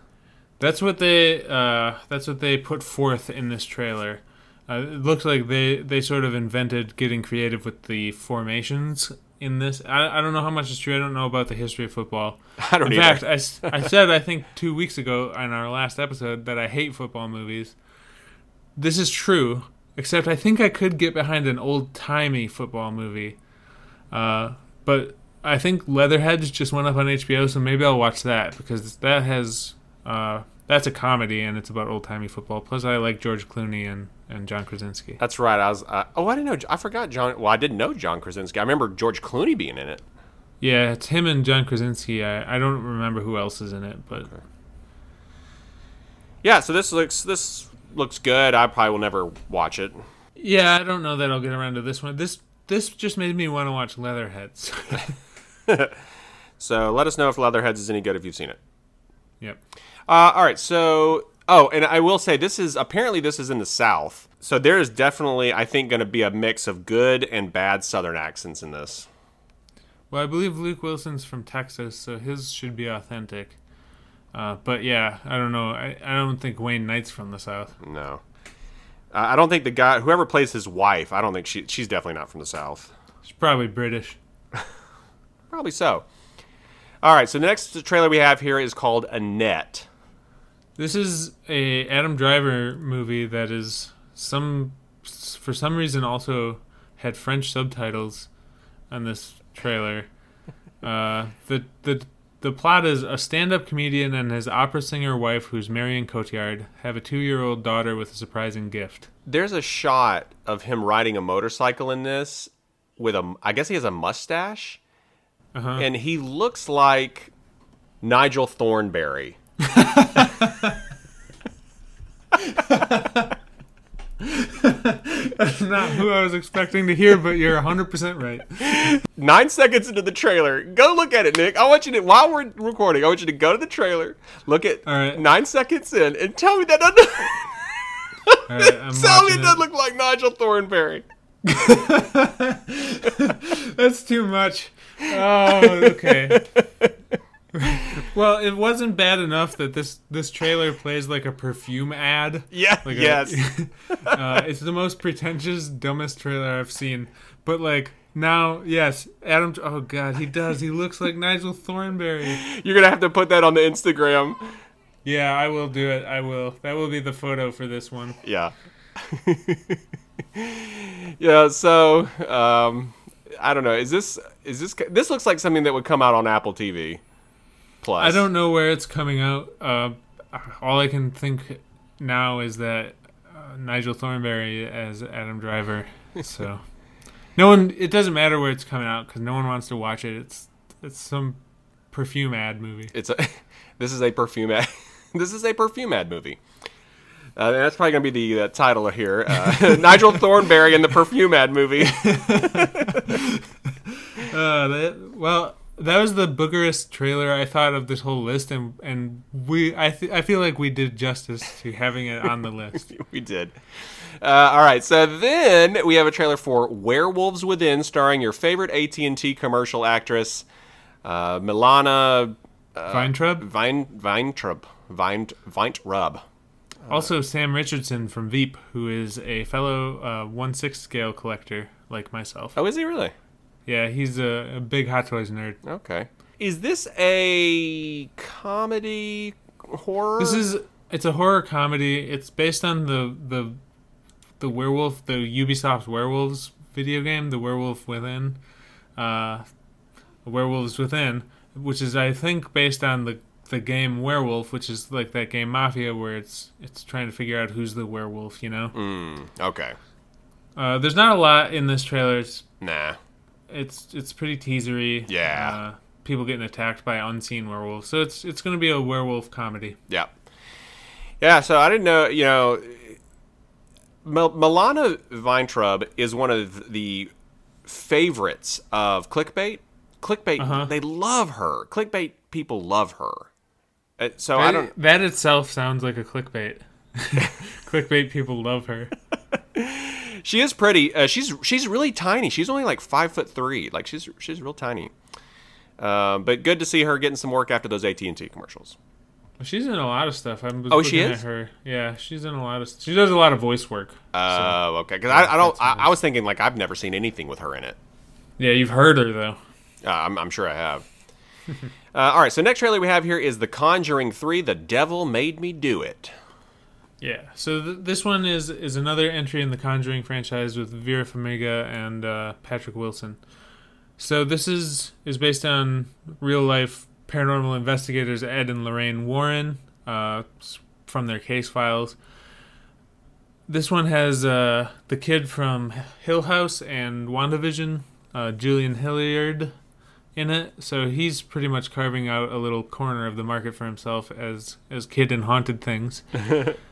That's what they uh, that's what they put forth in this trailer. Uh, it looks like they, they sort of invented getting creative with the formations in this. I, I don't know how much is true. I don't know about the history of football.
I don't
in
either.
fact, I said I think two weeks ago in our last episode that I hate football movies. This is true, except I think I could get behind an old timey football movie. Uh, but I think Leatherheads just went up on HBO, so maybe I'll watch that because that has uh, that's a comedy and it's about old timey football. Plus, I like George Clooney and, and John Krasinski.
That's right. I was. Uh, oh, I didn't know. I forgot John. Well, I didn't know John Krasinski. I remember George Clooney being in it.
Yeah, it's him and John Krasinski. I, I don't remember who else is in it, but
Yeah. So this looks this looks good. I probably will never watch it.
yeah, I don't know that I'll get around to this one. This this just made me want to watch Leatherheads.
So let us know if Leatherheads is any good if you've seen it.
yep.
Uh, all right. So, oh, and I will say this is apparently this is in the South. So there is definitely, I think, going to be a mix of good and bad Southern accents in this.
Well, I believe Luke Wilson's from Texas, so his should be authentic. Uh, but yeah, I don't know. I, I don't think Wayne Knight's from the South.
No, uh, I don't think the guy, whoever plays his wife, I don't think she, she's definitely not from the South.
She's probably British.
Probably so. All right. So the next trailer we have here is called Annette.
This is a Adam Driver movie that is some for some reason also had French subtitles on this trailer. Uh, the the the plot is a stand-up comedian and his opera singer wife, who's Marion Cotillard, have a two-year-old daughter with a surprising gift.
There's a shot of him riding a motorcycle in this with a, I guess he has a mustache,
Uh-huh.
and he looks like Nigel Thornberry.
That's not who I was expecting to hear, but you're 100% right.
Nine seconds into the trailer, go look at it, Nick. I want you to, while we're recording, I want you to go to the trailer, look at
right.
nine seconds in, and tell me that doesn't,
All right, I'm
tell me it doesn't look like Nigel Thornberry.
That's too much. Oh, okay. well, it wasn't bad enough that this this trailer plays like a perfume ad.
Yeah,
Like a-
yes.
uh, it's the most pretentious, dumbest trailer I've seen. But like now, yes, Adam. Oh God, he does. He looks like Nigel Thornberry.
You're gonna have to put that on the Instagram.
Yeah, I will do it. I will. That will be the photo for this one.
Yeah. yeah. So, um, I don't know. Is this is this this looks like something that would come out on Apple TV Plus?
I don't know where it's coming out. Uh, all I can think now is that uh, Nigel Thornberry as Adam Driver. So no one. It doesn't matter where it's coming out because no one wants to watch it. It's it's some perfume ad movie.
It's a. This is a perfume ad. this is a perfume ad movie. Uh, that's probably gonna be the uh, title here. Uh, Nigel Thornberry in the perfume ad movie.
Uh, that, well, that was the boogerest trailer I thought of this whole list, and and we I th- I feel like we did justice to having it on the list.
we did. Uh, all right, so then we have a trailer for Werewolves Within, starring your favorite AT and T commercial actress, uh, Milana
Vayntrub.
Vine Weintraub. Vine Weintraub.
Also, Sam Richardson from Veep, who is a fellow uh, one sixth scale collector like myself.
Oh, is he really?
Yeah, he's a, a big Hot Toys nerd.
Okay. Is this a comedy horror?
This is it's a horror comedy. It's based on the the the werewolf, the Ubisoft Werewolves video game, The Werewolf Within, uh, Werewolves Within, which is I think based on the the game Werewolf, which is like that game Mafia, where it's it's trying to figure out who's the werewolf. You know,
Mm, okay.
uh, there's not a lot in this trailer. It's
Nah.
It's it's pretty teasery.
Yeah.
uh, people getting attacked by unseen werewolves. So it's it's going to be a werewolf comedy.
Yeah. Yeah, so I didn't know, you know, Mil- Milana Vayntrub is one of the favorites of clickbait. Clickbait,
Uh-huh.
they love her. Clickbait people love her. Uh, So I don't.
that itself sounds like a clickbait. clickbait people love her.
She is pretty. Uh, she's she's really tiny. She's only like five foot three. Like she's she's real tiny. Um, but good to see her getting some work after those AT and T commercials.
She's in a lot of stuff. I'm
Oh, she
looking
is?
At her. Yeah, she's in a lot of. She does a lot of voice work.
Oh, okay. Because I, I don't. I. I was thinking like I've never seen anything with her in it.
Yeah, you've heard her though.
Uh, I'm, I'm sure I have. uh, all right, so next trailer we have here is The Conjuring 3 The Devil Made Me Do It.
Yeah. So th- this one is is another entry in the Conjuring franchise with Vera Farmiga and uh, Patrick Wilson. So this is is based on real life paranormal investigators Ed and Lorraine Warren uh, from their case files. This one has uh, the kid from Hill House and WandaVision, uh, Julian Hilliard, in it. So he's pretty much carving out a little corner of the market for himself as as kid in haunted things.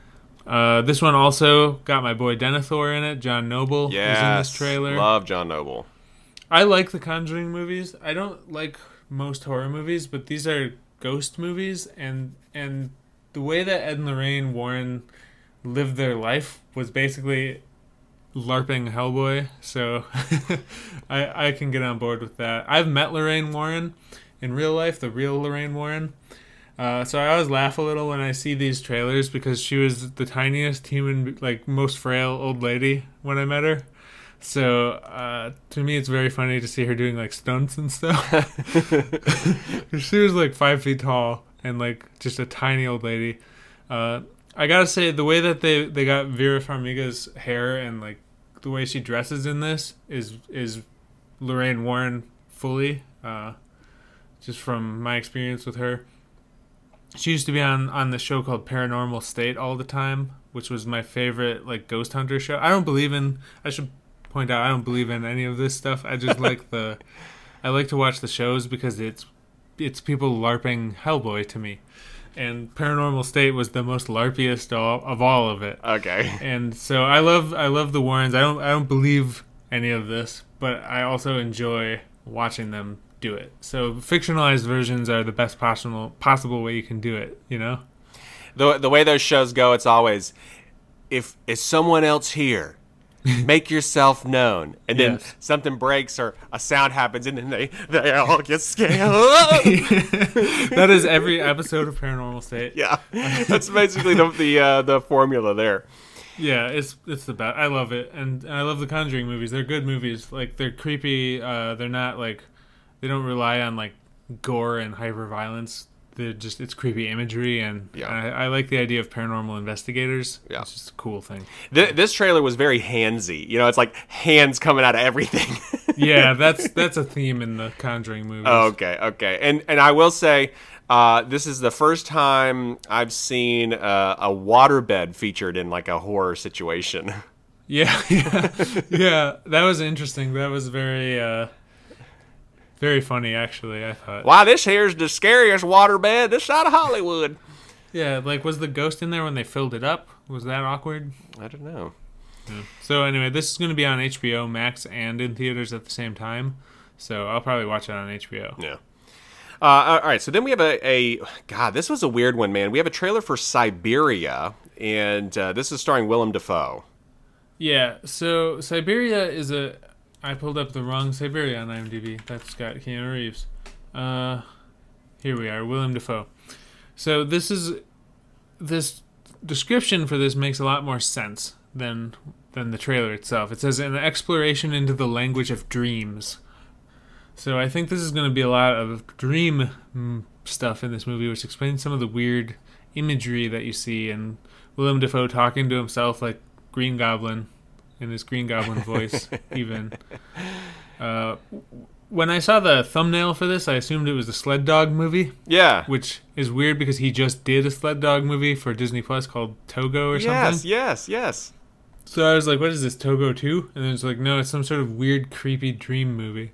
Uh, this one also got my boy Denethor in it. John Noble
Yes.
is in this trailer.
Love John Noble.
I like the Conjuring movies. I don't like most horror movies, but these are ghost movies, and and the way that Ed and Lorraine Warren lived their life was basically LARPing Hellboy. So I I can get on board with that. I've met Lorraine Warren in real life, the real Lorraine Warren. Uh, so I always laugh a little when I see these trailers because she was the tiniest human, like most frail old lady when I met her. So uh, to me, it's very funny to see her doing like stunts and stuff. she was like five feet tall and like just a tiny old lady. Uh, I gotta say, the way that they they got Vera Farmiga's hair and like the way she dresses in this is is Lorraine Warren fully. Uh, just from my experience with her. She used to be on on the show called Paranormal State all the time, which was my favorite like ghost hunter show. I don't believe in. I should point out I don't believe in any of this stuff. I just like the. I like to watch the shows because it's it's people larping Hellboy to me, and Paranormal State was the most larpiest all, of all of it.
Okay.
And so I love I love the Warrens. I don't I don't believe any of this, but I also enjoy watching them do it. So fictionalized versions are the best possible possible way you can do it, you know?
The, the way those shows go, it's always if is someone else here, make yourself known. And then
Yes.
something breaks or a sound happens and then they, they all get scared.
that is every episode of Paranormal State.
yeah. That's basically the the, uh, the formula there.
Yeah, it's it's the best. I love it, and, and I love the Conjuring movies. They're good movies. Like they're creepy. Uh, they're not like they don't rely on like gore and hyper violence. They're just it's creepy imagery, and
Yeah.
I, I like the idea of paranormal investigators.
Yeah.
it's just a cool thing.
Th- this trailer was very handsy. You know, it's like hands coming out of everything.
yeah, that's that's a theme in the Conjuring movies.
Oh, okay, okay, and and I will say, uh, this is the first time I've seen uh, a waterbed featured in like a horror situation.
Yeah, yeah, yeah. That was interesting. That was very, uh, very funny, actually. I thought.
Why, this here's the scariest waterbed this side of Hollywood.
Yeah, like was the ghost in there when they filled it up? Was that awkward?
I don't know.
So anyway, this is going to be on HBO Max and in theaters at the same time. So I'll probably watch it on HBO.
Yeah. Uh, all right, so then we have a, a God. This was a weird one, man. We have a trailer for Siberia, and uh, this is starring Willem Dafoe.
Yeah. So Siberia is a. I pulled up the wrong Siberia on IMDb. That's got Keanu Reeves. Uh, here we are, William Dafoe. So this is this description for this makes a lot more sense than than the trailer itself. It says an exploration into the language of dreams. So I think this is going to be a lot of dream mm, stuff in this movie, which explains some of the weird imagery that you see, and Willem Dafoe talking to himself like Green Goblin in his Green Goblin voice, even. Uh, when I saw the thumbnail for this, I assumed it was a Sled Dog movie,
Yeah.
which is weird because he just did a Sled Dog movie for Disney Plus called Togo or
Yes,
something.
Yes, yes, yes.
So I was like, "What is this Togo 2? And then it's like, "No, it's some sort of weird, creepy dream movie."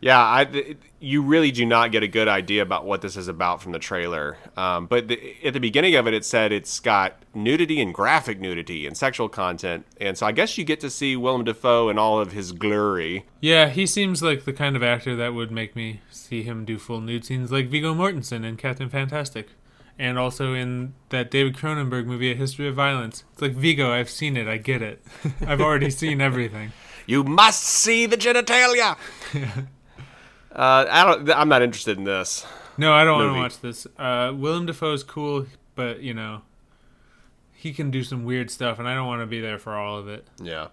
Yeah, I, it- you really do not get a good idea about what this is about from the trailer. Um, but the, at the beginning of it, it said it's got nudity and graphic nudity and sexual content. And so I guess you get to see Willem Dafoe in all of his glory.
Yeah, he seems like the kind of actor that would make me see him do full nude scenes, like Viggo Mortensen in Captain Fantastic, and also in that David Cronenberg movie, A History of Violence. It's like Viggo, I've seen it, I get it, I've already seen everything.
You must see the genitalia. uh, I don't. I'm not interested in this.
No, I don't want to watch this. Uh, Willem Dafoe's cool, but you know, he can do some weird stuff, and I don't want to be there for all of it.
Yeah.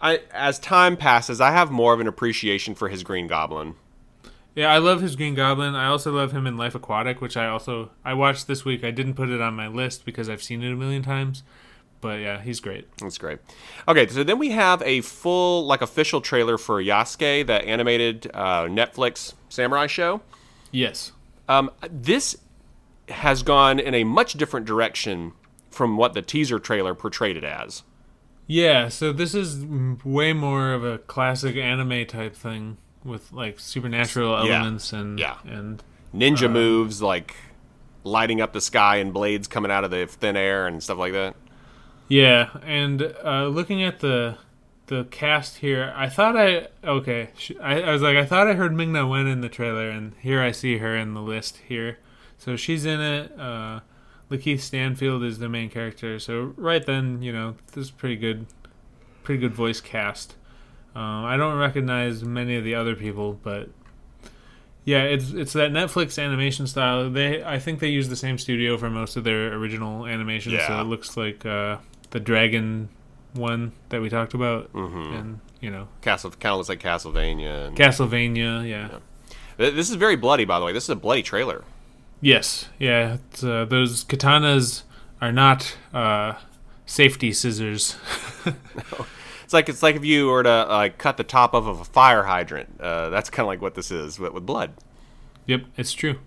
I, as time passes, I have more of an appreciation for his Green Goblin.
Yeah, I love his Green Goblin. I also love him in Life Aquatic, which I also I watched this week. I didn't put it on my list because I've seen it a million times. But yeah, he's great.
That's great. Okay, so then we have a full, like, official trailer for Yasuke, the animated uh, Netflix samurai show.
Yes.
Um, this has gone in a much different direction from what the teaser trailer portrayed it as.
Yeah, so this is way more of a classic anime type thing with like supernatural
Yeah.
elements and
Yeah.
and
Ninja moves like lighting up the sky and blades coming out of the thin air and stuff like that.
Yeah, and uh, looking at the the cast here, I thought I okay, sh- I, I was like I thought I heard Ming Na Wen in the trailer, and here I see her in the list here. So she's in it. Uh, Lakeith Stanfield is the main character. So right then, you know, this is pretty good, pretty good voice cast. Um, I don't recognize many of the other people, but yeah, it's it's that Netflix animation style. They I think they use the same studio for most of their original animations, so it looks like uh, the Dragon one that we talked about,
Mm-hmm.
and you know
Castle kind of looks like Castlevania. And
Castlevania. Yeah.
Th- this is very bloody, by the way. This is a bloody trailer.
Yes. Yeah. It's, uh, those katanas are not uh, safety scissors.
It's like it's like if you were to like cut the top off of a fire hydrant. Uh, that's kind of like what this is, but with blood.
yep, it's true.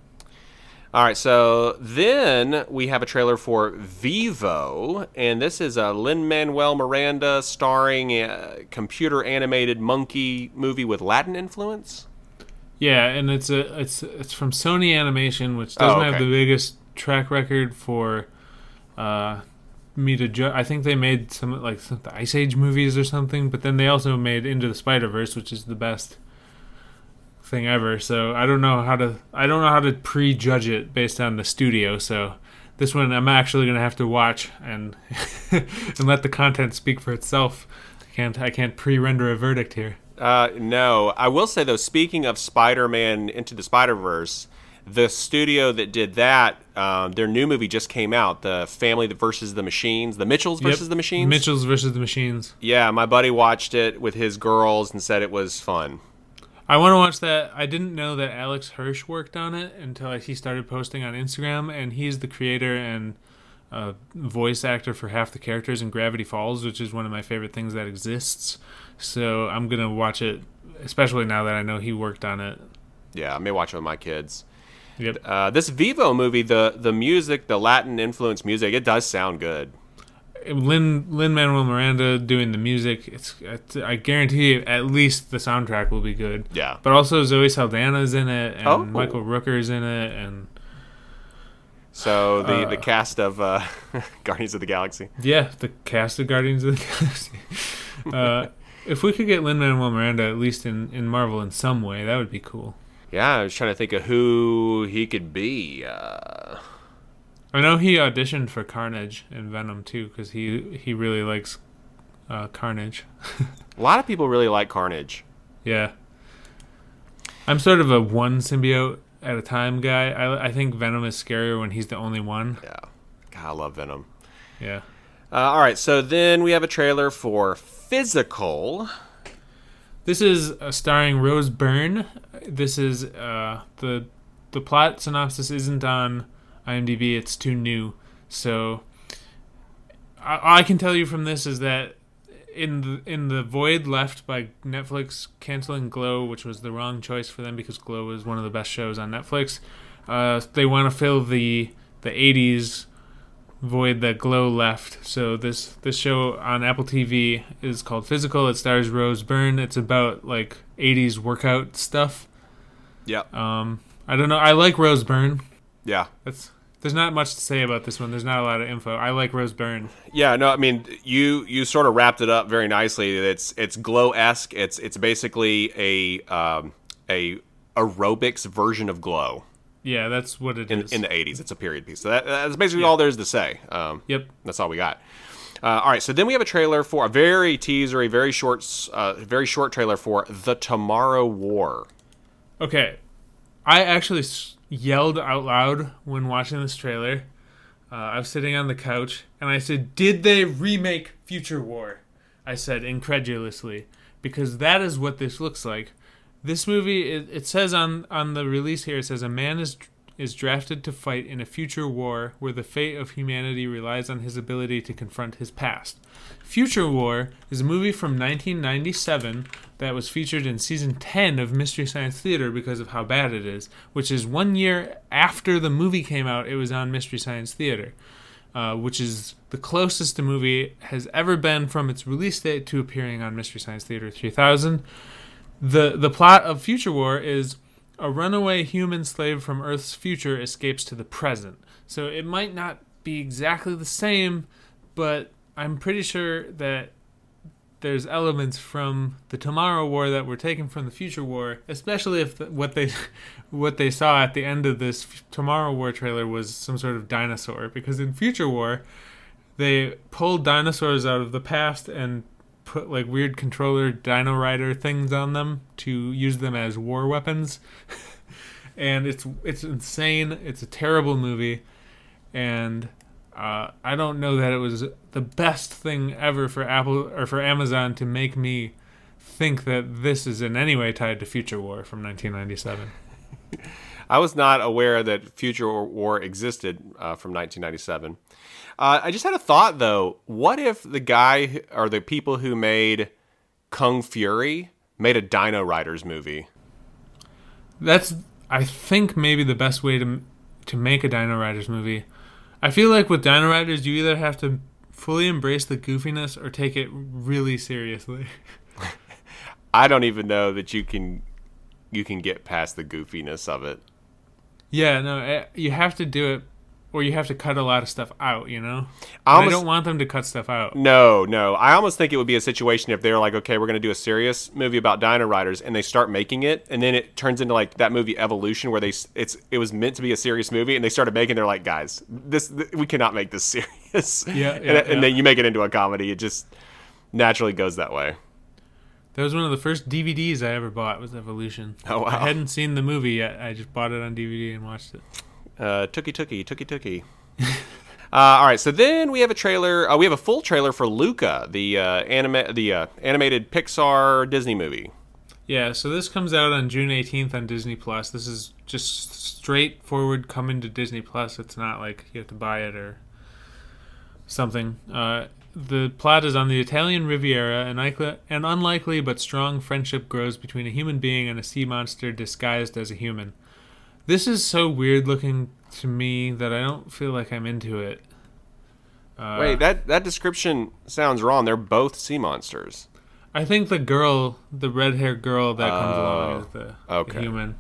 All right, so then we have a trailer for Vivo, and this is a Lin Manuel Miranda starring a computer animated monkey movie with Latin influence.
Yeah, and it's a it's it's from Sony Animation, which
Oh,
doesn't
okay.
have the biggest track record for uh, me to judge. I think they made some like some, the Ice Age movies or something, but then they also made Into the Spider Verse, which is the best thing ever. So I don't know how to I don't know how to prejudge it based on the studio. So this one I'm actually gonna have to watch and and let the content speak for itself. I can't I can't pre-render a verdict here.
Uh, no, I will say though. Speaking of Spider-Man Into the Spider-Verse, the studio that did that, um, their new movie just came out. The Family versus the Machines, the Mitchells versus
Yep.
the Machines.
Mitchells versus the Machines.
Yeah, my buddy watched it with his girls and said it was fun.
I want to watch that. I didn't know that Alex Hirsch worked on it until he started posting on Instagram, and he's the creator and uh, voice actor for half the characters in Gravity Falls, which is one of my favorite things that exists. So I'm gonna watch it, especially now that I know he worked on it.
Yeah, I may watch it with my kids.
Yep.
Uh, this Vivo movie, the the music, the Latin influence music, it does sound good.
Lin Lin Manuel Miranda doing the music. It's, it's I guarantee you at least the soundtrack will be good.
Yeah.
But also Zoe Saldana's in it, and
Oh.
Michael Rooker's in it, and
So the the cast of uh, Guardians of the Galaxy.
Yeah, the cast of Guardians of the Galaxy. uh, if we could get Lin Manuel Miranda at least in, in Marvel in some way, that would be cool.
Yeah, I was trying to think of who he could be. Uh,
I know he auditioned for Carnage and Venom too, because he he really likes uh, Carnage.
a lot of people really like Carnage.
Yeah, I'm sort of a one symbiote at a time guy. I I think Venom is scarier when he's the only one.
Yeah, God, I love Venom.
Yeah.
Uh, all right, so then we have a trailer for Physical.
This is uh, starring Rose Byrne. This is uh, the the plot synopsis isn't on IMDb. It's too new. So I, I can tell you from this is that in the in the void left by Netflix canceling Glow, which was the wrong choice for them because Glow was one of the best shows on Netflix. Uh, they want to fill the the 80s void that Glow left. So this this show on Apple TV is called Physical. It stars Rose Byrne. It's about like 80s workout stuff.
Yeah.
Um, I don't know. I like Rose Byrne.
yeah.
That's there's not much to say about this one. There's not a lot of info. I like Rose Byrne.
Yeah, no, I mean you you sort of wrapped it up very nicely. It's it's glow esque. It's it's basically a um, a aerobics version of glow
Yeah, that's what it
in
is.
in the eighties. It's a period piece. So that, that's basically all there is to say. Um,
Yep.
that's all we got. Uh, all right, so then we have a trailer for a very teasery, very short, uh, very short trailer for the Tomorrow War.
Okay, I actually yelled out loud when watching this trailer. Uh, I was sitting on the couch and I said, "Did they remake Future War?" I said incredulously because that is what this looks like. This movie, it, it says on on the release here, it says a man is is drafted to fight in a future war where the fate of humanity relies on his ability to confront his past. Future War is a movie from 1997 that was featured in season 10 of Mystery Science Theater because of how bad it is, which is one year after the movie came out, it was on Mystery Science Theater, uh, which is the closest the movie has ever been from its release date to appearing on Mystery Science Theater 3000. The, the plot of Future War is a runaway human slave from Earth's future escapes to the present. So it might not be exactly the same, but I'm pretty sure that there's elements from the Tomorrow War that were taken from the Future War, especially if the, what they what they saw at the end of this Tomorrow War trailer was some sort of dinosaur. Because in Future War, they pulled dinosaurs out of the past and put like weird controller Dino Rider things on them to use them as war weapons. and it's it's insane. It's a terrible movie, and uh, I don't know that it was the best thing ever for Apple or for Amazon to make me think that this is in any way tied to Future War from 1997.
I was not aware that Future War existed uh, from 1997. Uh, I just had a thought though. What if the guy or the people who made Kung Fury made a Dino Riders movie?
That's I think maybe the best way to to make a Dino Riders movie. I feel like with Dino Riders, you either have to fully embrace the goofiness or take it really seriously.
I don't even know that you can you can get past the goofiness of it.
Yeah, no, eh, you have to do it, or you have to cut a lot of stuff out. You know,
I
I, don't want them to cut stuff out.
No, no. I almost think it would be a situation if they're like, okay, we're going to do a serious movie about Dino Riders, and they start making it, and then it turns into like that movie Evolution, where they it's it was meant to be a serious movie, and they started making. They're like, guys, this th- we cannot make this serious.
Yeah,
and,
yeah,
and then you make it into a comedy. It just naturally goes that way.
That was one of the first DVDs I ever bought. Was Evolution.
Oh, wow.
I hadn't seen the movie yet. I just bought it on DVD and watched it.
Uh, tookie tookie tookie tookie. uh, all right, so then we have a trailer. Uh, we have a full trailer for Luca, the uh, anima- the uh, animated Pixar Disney movie.
Yeah, so this comes out on June 18th on Disney Plus. This is just straightforward coming to Disney Plus. It's not like you have to buy it or something. Uh, the plot is on the Italian Riviera. An, an unlikely but strong friendship grows between a human being and a sea monster disguised as a human. This is so weird looking to me that I don't feel like I'm into it. Uh,
Wait, that that description sounds wrong. They're both sea monsters.
I think the girl, the red haired girl that comes along is the, the
okay.
human.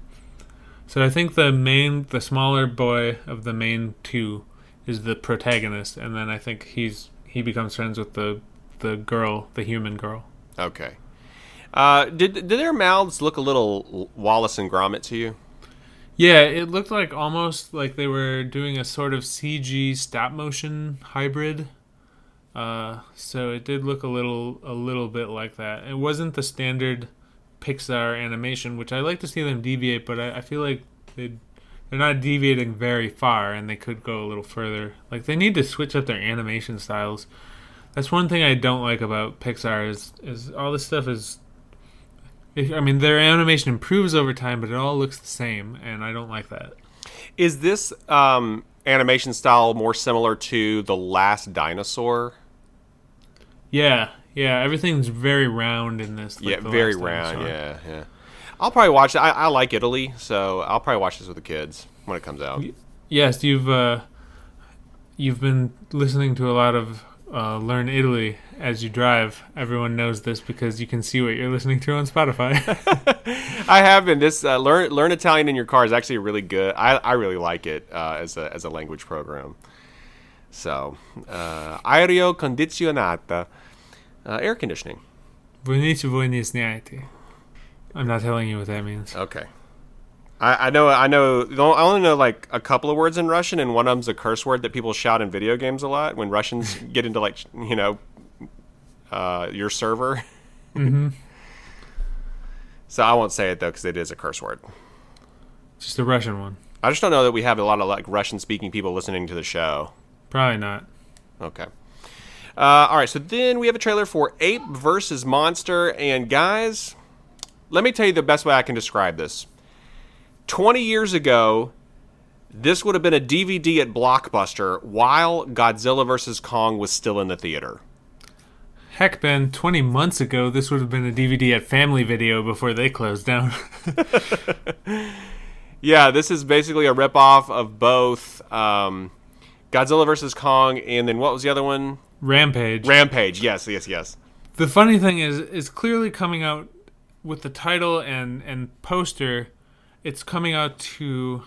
So I think the main, the smaller boy of the main two is the protagonist, and then I think he's he becomes friends with the the girl, the human girl.
Okay. Uh, did did their mouths look a little Wallace and Gromit to you?
Yeah, it looked like almost like they were doing a sort of CG stop motion hybrid. Uh, so it did look a little a little bit like that. It wasn't the standard Pixar animation, which I like to see them deviate, but I, I feel like they they're not deviating very far, and they could go a little further. Like they need to switch up their animation styles. That's one thing I don't like about Pixar is is all this stuff is. I mean, their animation improves over time, but it all looks the same, and I don't like that.
Is this um, animation style more similar to the Last Dinosaur?
Yeah, yeah, everything's very round in this. like
yeah, very round.
Dinosaur.
Yeah, yeah. I'll probably watch it. I, I like Italy, so I'll probably watch this with the kids when it comes out.
Yes, you've uh, you've been listening to a lot of uh, Learn Italy as you drive. Everyone knows this because you can see what you're listening to on Spotify.
I have been. This uh, learn learn Italian in your car is actually really good. I, I really like it uh, as a as a language program. So, uh, aereo condizionata, uh, air conditioning.
Vonici vonisniati. I'm not telling you what that means.
Okay. I, I know. I know. I only know like a couple of words in Russian, and one of them's a curse word that people shout in video games a lot when Russians get into like you know, uh, your server.
hmm
So I won't say it though because it is a curse word.
Just a Russian one.
I just don't know that we have a lot of like Russian speaking people listening to the show.
Probably not.
Okay. Uh, all right. So then we have a trailer for Ape versus Monster, and guys, let me tell you the best way I can describe this. Twenty years ago, this would have been a DVD at Blockbuster while Godzilla vs Kong was still in the theater.
Heck, Ben, 20 months ago, this would have been a DVD at Family Video before they closed down.
Yeah, this is basically a ripoff of both um, Godzilla vs Kong, and then what was the other one?
Rampage.
Rampage. Yes, yes, yes.
the funny thing is, is clearly coming out with the title and, and poster. It's coming out to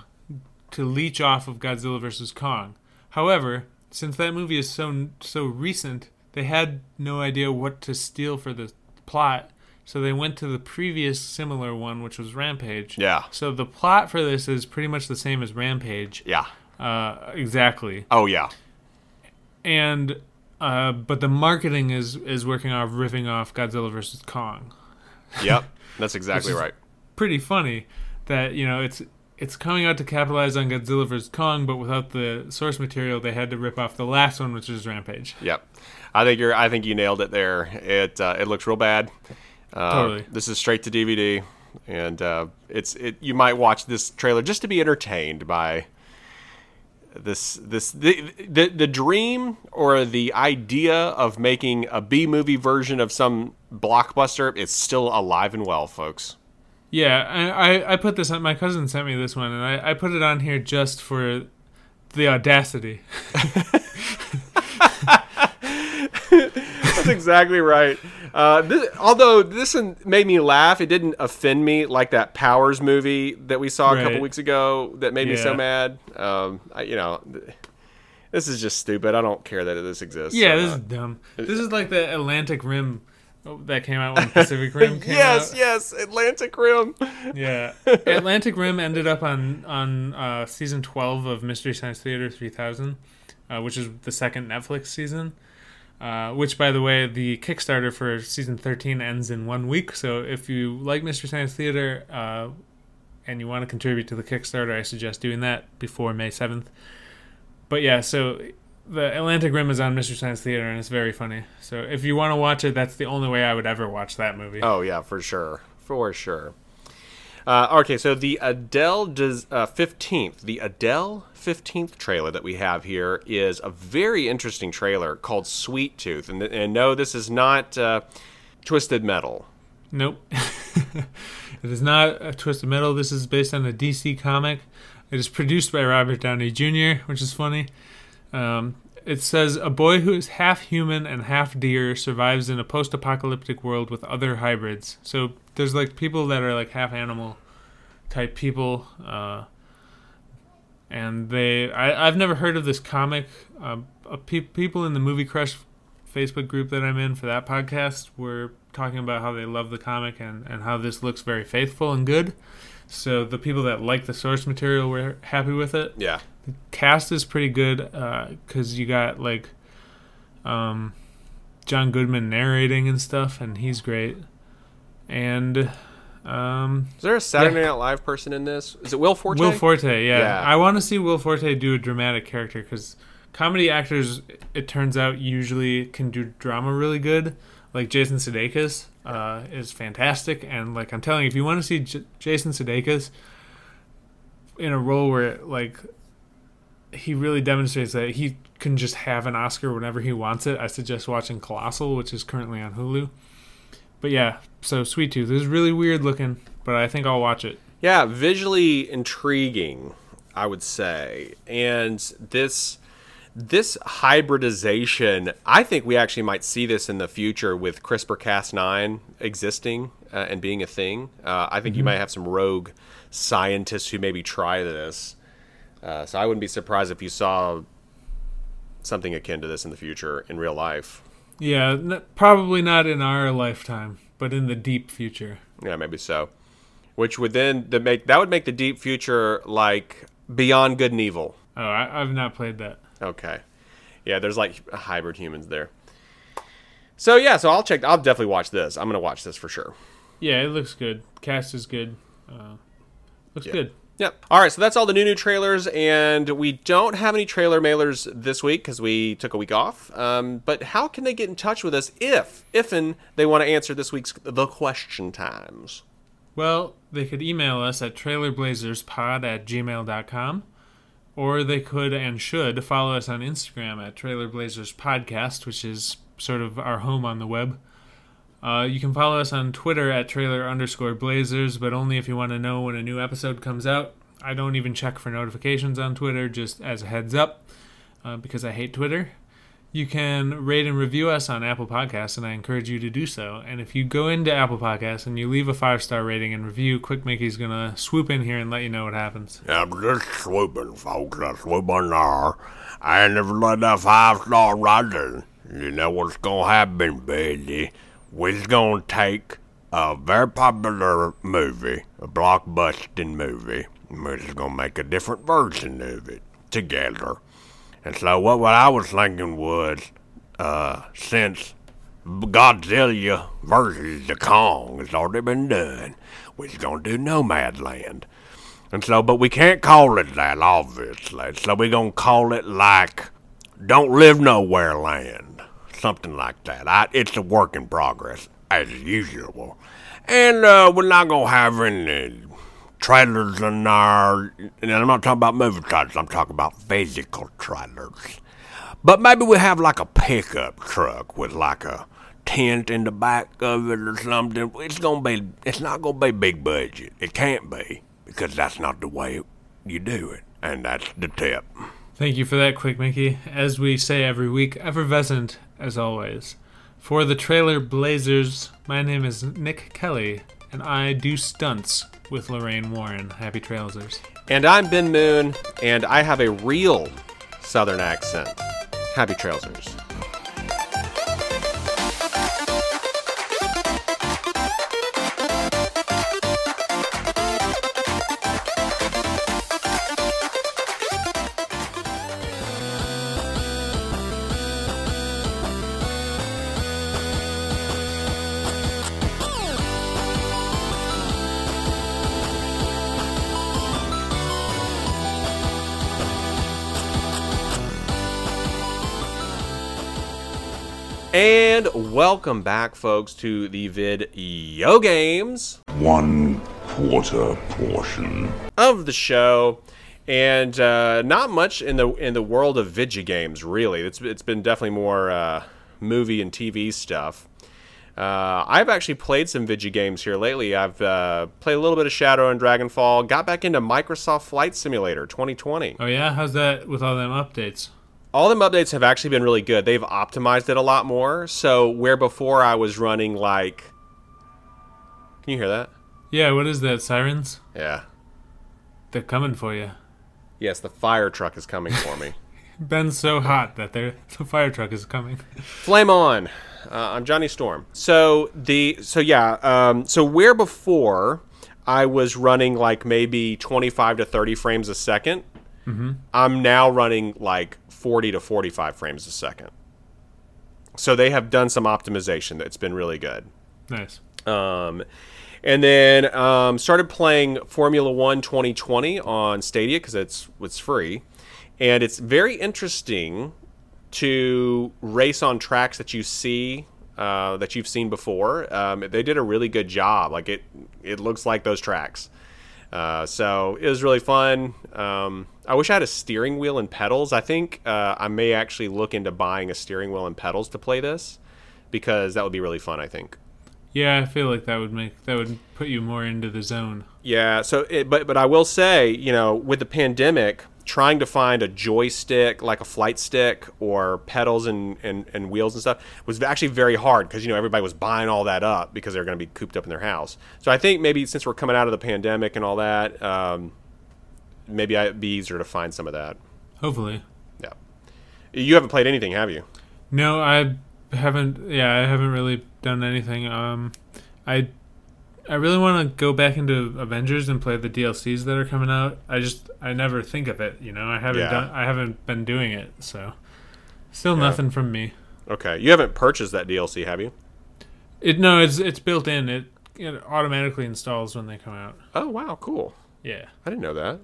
to leech off of Godzilla vs Kong. However, since that movie is so so recent, they had no idea what to steal for the plot, so they went to the previous similar one, which was Rampage.
Yeah.
So the plot for this is pretty much the same as Rampage.
Yeah.
Uh, exactly.
Oh yeah.
And uh, but the marketing is is working off riffing off Godzilla vs Kong.
Yep. That's exactly right.
Pretty funny that you know it's it's coming out to capitalize on Godzilla vs Kong, but without the source material, they had to rip off the last one, which is Rampage.
Yep. I think you're. I think you nailed it there. It uh, it looks real bad. Uh,
Totally.
This is straight to DVD, and uh, it's it. You might watch this trailer just to be entertained by this this the, the the dream or the idea of making a B movie version of some blockbuster. It's still alive and well, folks.
Yeah, I, I, I put this on. My cousin sent me this one, and I, I put it on here just for the audacity.
That's exactly right. Uh, this, although this one made me laugh, it didn't offend me like that Powers movie that we saw a couple weeks ago that made me so mad. Um, I, you know, this is just stupid. I don't care that this exists.
Yeah, this
uh,
is dumb. This is like the Atlantic Rim oh, that came out when Pacific Rim came
yes,
out.
yes, Atlantic Rim.
Yeah, Atlantic Rim ended up on on uh, season twelve of Mystery Science Theater three thousand, uh, which is the second Netflix season. Uh, which, by the way, the Kickstarter for season thirteen ends in one week. So if you like Mystery Science Theater uh, and you want to contribute to the Kickstarter, I suggest doing that before May seventh. But yeah, so the Atlantic Rim is on Mystery Science Theater and it's very funny. So if you want to watch it, that's the only way I would ever watch that movie.
Oh yeah, for sure, for sure. Uh, okay, so the Adele does uh, fifteenth, the Adele fifteenth trailer that we have here is a very interesting trailer called Sweet Tooth, and, and no, this is not uh, Twisted Metal.
Nope. it is not a Twisted Metal. This is based on a DC comic. It is produced by Robert Downey Jr., which is funny. Um, it says a boy who is half human and half deer survives in a post-apocalyptic world with other hybrids. So there's like people that are like half animal type people, uh, and they I, I've never heard of this comic. Um, uh, pe- people in the Movie Crush Facebook group that I'm in for that podcast were talking about how they love the comic and, and how this looks very faithful and good. So the people that like the source material were happy with it.
Yeah,
Cast is pretty good because you got like um, John Goodman narrating and stuff, and he's great. And Um,
Is there a Saturday Night Live person in this? Is it Will Forte?
Will Forte, yeah.
Yeah.
I want to see Will Forte do a dramatic character because comedy actors, it turns out, usually can do drama really good. Like Jason Sudeikis uh, is fantastic, and like I'm telling you, if you want to see J- Jason Sudeikis in a role where like he really demonstrates that he can just have an Oscar whenever he wants it, I suggest watching Colossal, which is currently on Hulu. But yeah, so Sweet Tooth is really weird looking, but I think I'll watch it.
Yeah, visually intriguing, I would say. And this this hybridization, I think we actually might see this in the future with CRISPR-Cas9 existing uh, and being a thing. Uh, I think you might have some rogue scientists who maybe try this. Uh, so I wouldn't be surprised if you saw something akin to this in the future in real life.
Yeah, n- probably not in our lifetime, but in the deep future.
Yeah, maybe so. Which would then the make that would make the deep future like beyond good and evil.
Oh, I, I've not played that.
Okay. Yeah, there's like hybrid humans there. So yeah, so I'll check. I'll definitely watch this. I'm gonna watch this for sure.
Yeah, it looks good. Cast is good. Uh, looks good.
Yep. All right, so that's all the new new trailers, and we don't have any trailer mailers this week because we took a week off. Um, but how can they get in touch with us if, if and they want to answer this week's the question times?
Well, they could email us at trailerblazerspod at gmail.com, or they could and should follow us on Instagram at trailerblazerspodcast, which is sort of our home on the web. Uh, you can follow us on Twitter at trailer underscore blazers, but only if you want to know when a new episode comes out. I don't even check for notifications on Twitter, just as a heads up, uh, because I hate Twitter. You can rate and review us on Apple Podcasts, and I encourage you to do so. And if you go into Apple Podcasts and you leave a five star rating and review, Quick Mickey's gonna swoop in here and let you know what happens.
I'm just swooping, folks. I'm swooping there. And if you let that five star rating, you know what's gonna happen, baby. We're gonna take a very popular movie, a blockbusting movie, and we're just gonna make a different version of it together. And so what, what I was thinking was, uh, since Godzilla versus the Kong has already been done, we're just gonna do Nomadland. And so, but we can't call it that, obviously. So we're gonna call it like Don't Live Nowhere Land. Something like that. I, it's a work in progress, as usual. And uh, we're not gonna have any trailers in our. And I'm not talking about movie trailers, I'm talking about physical trailers. But maybe we have like a pickup truck with like a tent in the back of it or something. It's gonna be. It's not gonna be big budget. It can't be because that's not the way you do it, and that's the tip.
Thank you for that, Quick Mickey. As we say every week, effervescent as always. For the Trailer Blazers, my name is Nick Kelly, and I do stunts with Lorraine Warren. Happy Trailsers.
And I'm Ben Moon, and I have a real Southern accent. Happy Trailsers. Welcome back, folks, to the vid Yo Games
one quarter portion.
of the show. And uh, not much in the in the world of video games, really. It's it's been definitely more uh, movie and TV stuff. Uh, I've actually played some video games here lately. I've uh, played a little bit of Shadowrun Dragonfall. Got back into Microsoft Flight Simulator 2020.
Oh, yeah? How's that with all them updates?
All them updates have actually been really good. They've optimized it a lot more. So where before I was running like, can you hear that?
Yeah, what is that? Sirens?
Yeah.
They're coming for you.
Yes, the fire truck is coming for me.
Ben's so hot that the fire truck is coming.
Flame on. Uh, I'm Johnny Storm. So the so yeah. Um, so where before I was running like maybe 25 to 30 frames a 2nd I'm now running like 40 to 45 frames a second. So they have done some optimization that's been really good.
Nice.
Um, And then um, started playing Formula One 2020 on Stadia because it's it's free, and it's very interesting to race on tracks that you see uh, that you've seen before. Um, they did a really good job. Like it, it looks like those tracks. Uh, so it was really fun. Um, I wish I had a steering wheel and pedals. I think uh, I may actually look into buying a steering wheel and pedals to play this because that would be really fun. I think.
Yeah, I feel like that would make that would put you more into the zone.
Yeah. So, it, but but I will say, you know, with the pandemic, trying to find a joystick like a flight stick or pedals and, and, and wheels and stuff was actually very hard because you know everybody was buying all that up because they were going to be cooped up in their house. So I think maybe since we're coming out of the pandemic and all that, um, maybe it'd be easier to find some of that.
Hopefully.
Yeah. You haven't played anything, have you?
No, I haven't. Yeah, I haven't really done anything. Um, I I really want to go back into Avengers and play the DLCs that are coming out. I just I never think of it. You know, I haven't
Yeah.
done. I haven't been doing it. So still
Yeah.
nothing from me.
Okay. You haven't purchased that DLC, have you?
It no, it's it's built in. It it automatically installs when they come out.
Oh wow, cool.
Yeah.
I didn't know that.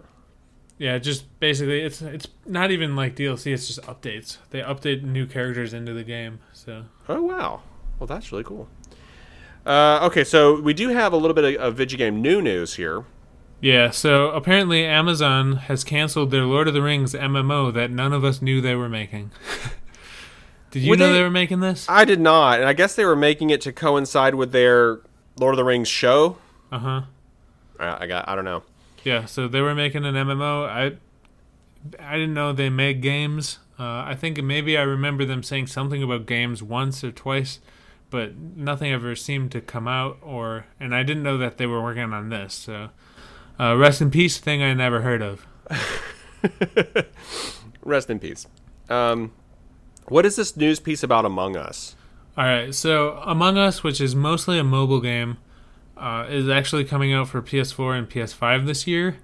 Yeah, just basically it's it's not even like DLC, it's just updates. They update new characters into the game. So
Oh wow. Well, that's really cool. Uh, okay, so we do have a little bit of, of video game new news here.
Yeah, so apparently Amazon has canceled their Lord of the Rings MMO that none of us knew they were making. Did you
Were
know
they-
they were making this?
I did not, and I guess they were making it to coincide with their Lord of the Rings show.
Uh huh.
Uh, I got. I don't know.
Yeah, so they were making an MMO. I I didn't know they made games. Uh, I think maybe I remember them saying something about games once or twice, but nothing ever seemed to come out. Or and I didn't know that they were working on this. So uh, rest in peace, thing I never heard of.
Rest in peace. Um, what is this news piece about Among Us?
All right, so Among Us, which is mostly a mobile game, uh, is actually coming out for PS4 and PS5 this year,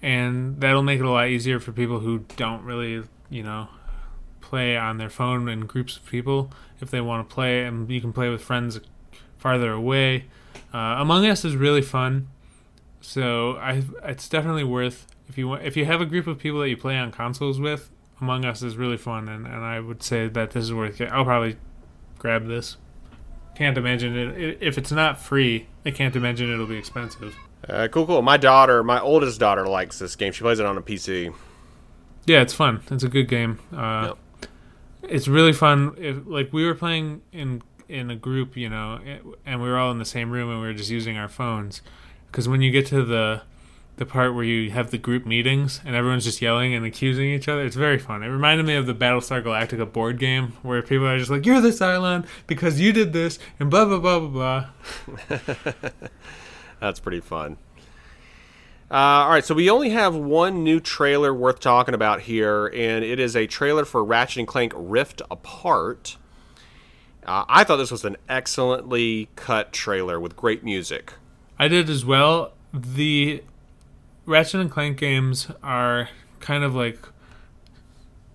and that'll make it a lot easier for people who don't really, you know, play on their phone in groups of people if they want to play, and you can play with friends farther away. Uh, Among Us is really fun, so I it's definitely worth if you want if you have a group of people that you play on consoles with. Among Us is really fun, and, and I would say that this is worth it. I'll probably grab this. Can't imagine it. If it's not free, I can't imagine it'll be expensive.
Uh, cool, cool. My daughter, my oldest daughter, likes this game. She plays it on a PC.
Yeah, it's fun. It's a good game. Uh, It's really fun. If, like we were playing in in a group, you know, and we were all in the same room and we were just using our phones. Because when you get to the the part where you have the group meetings and everyone's just yelling and accusing each other, it's very fun. It reminded me of the Battlestar Galactica board game where people are just like, "You're the Cylon because you did this," and blah blah blah blah blah.
That's pretty fun. Uh, all right, so we only have one new trailer worth talking about here, and it is a trailer for Ratchet and Clank Rift Apart. Uh, I thought this was an excellently cut trailer with great music.
I did as well. The Ratchet and Clank games are kind of like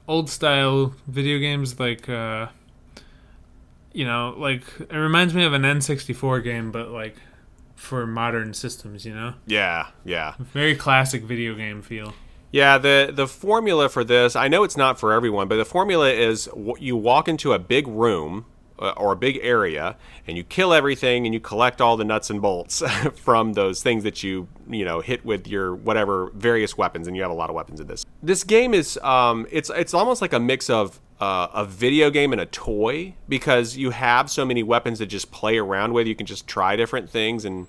old style video games, like uh, you know, like it reminds me of an N64 game, but like for modern systems. You know,
Yeah, yeah.
very classic video game feel.
Yeah, the the formula for this, I know it's not for everyone, but the formula is you walk into a big room uh, or a big area and you kill everything and you collect all the nuts and bolts from those things that you, you know, hit with your whatever various weapons and you have a lot of weapons in this. This game is um it's it's almost like a mix of uh, a video game and a toy because you have so many weapons to just play around with. You can just try different things and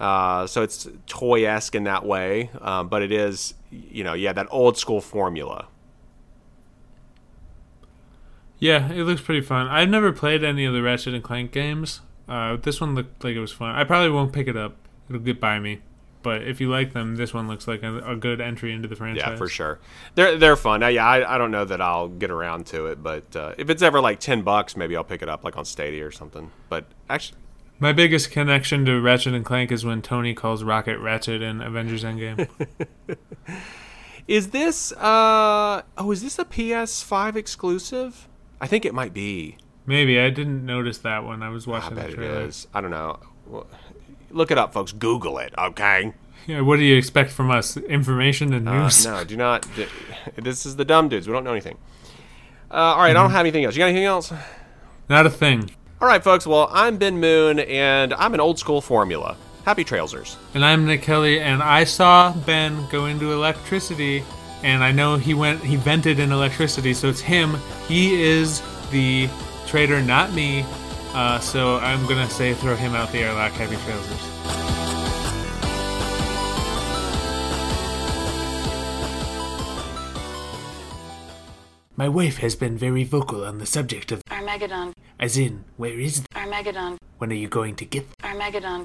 uh, so it's toy esque in that way, um, but it is, you know, yeah, that old school formula.
Yeah, it looks pretty fun. I've never played any of the Ratchet and Clank games. Uh, this one looked like it was fun. I probably won't pick it up. It'll get by me. But if you like them, this one looks like a, a good entry into the franchise.
Yeah, for sure. They're they're fun. Uh, yeah, I, I don't know that I'll get around to it, but uh, if it's ever like ten bucks, maybe I'll pick it up like on Stadia or something. But actually,
My biggest connection to Ratchet and Clank is when Tony calls Rocket Ratchet in Avengers Endgame.
is this uh oh is this a PS5 exclusive? I think it might be.
Maybe I didn't notice that when I was
I
watching
bet
the trailer.
is. I don't know. Well, Look it up, folks. Google it, okay?
Yeah, what do you expect from us? Information and
Uh,
news?
no, do not. This is the dumb dudes. We don't know anything. Uh, all right, I don't have anything else. You got anything else?
Not a thing.
All right, folks. Well, I'm Ben Moon, and I'm an old school formula. Happy Trailsers.
And I'm Nick Kelly, and I saw Ben go into electricity, and I know he went, he vented in electricity, so it's him. He is the traitor, not me. Uh, so I'm gonna say throw him out the airlock. heavy Trailsers. My wife has been very vocal on the subject of
Armageddon,
as in, where is
Armageddon,
when are you going to get
Armageddon,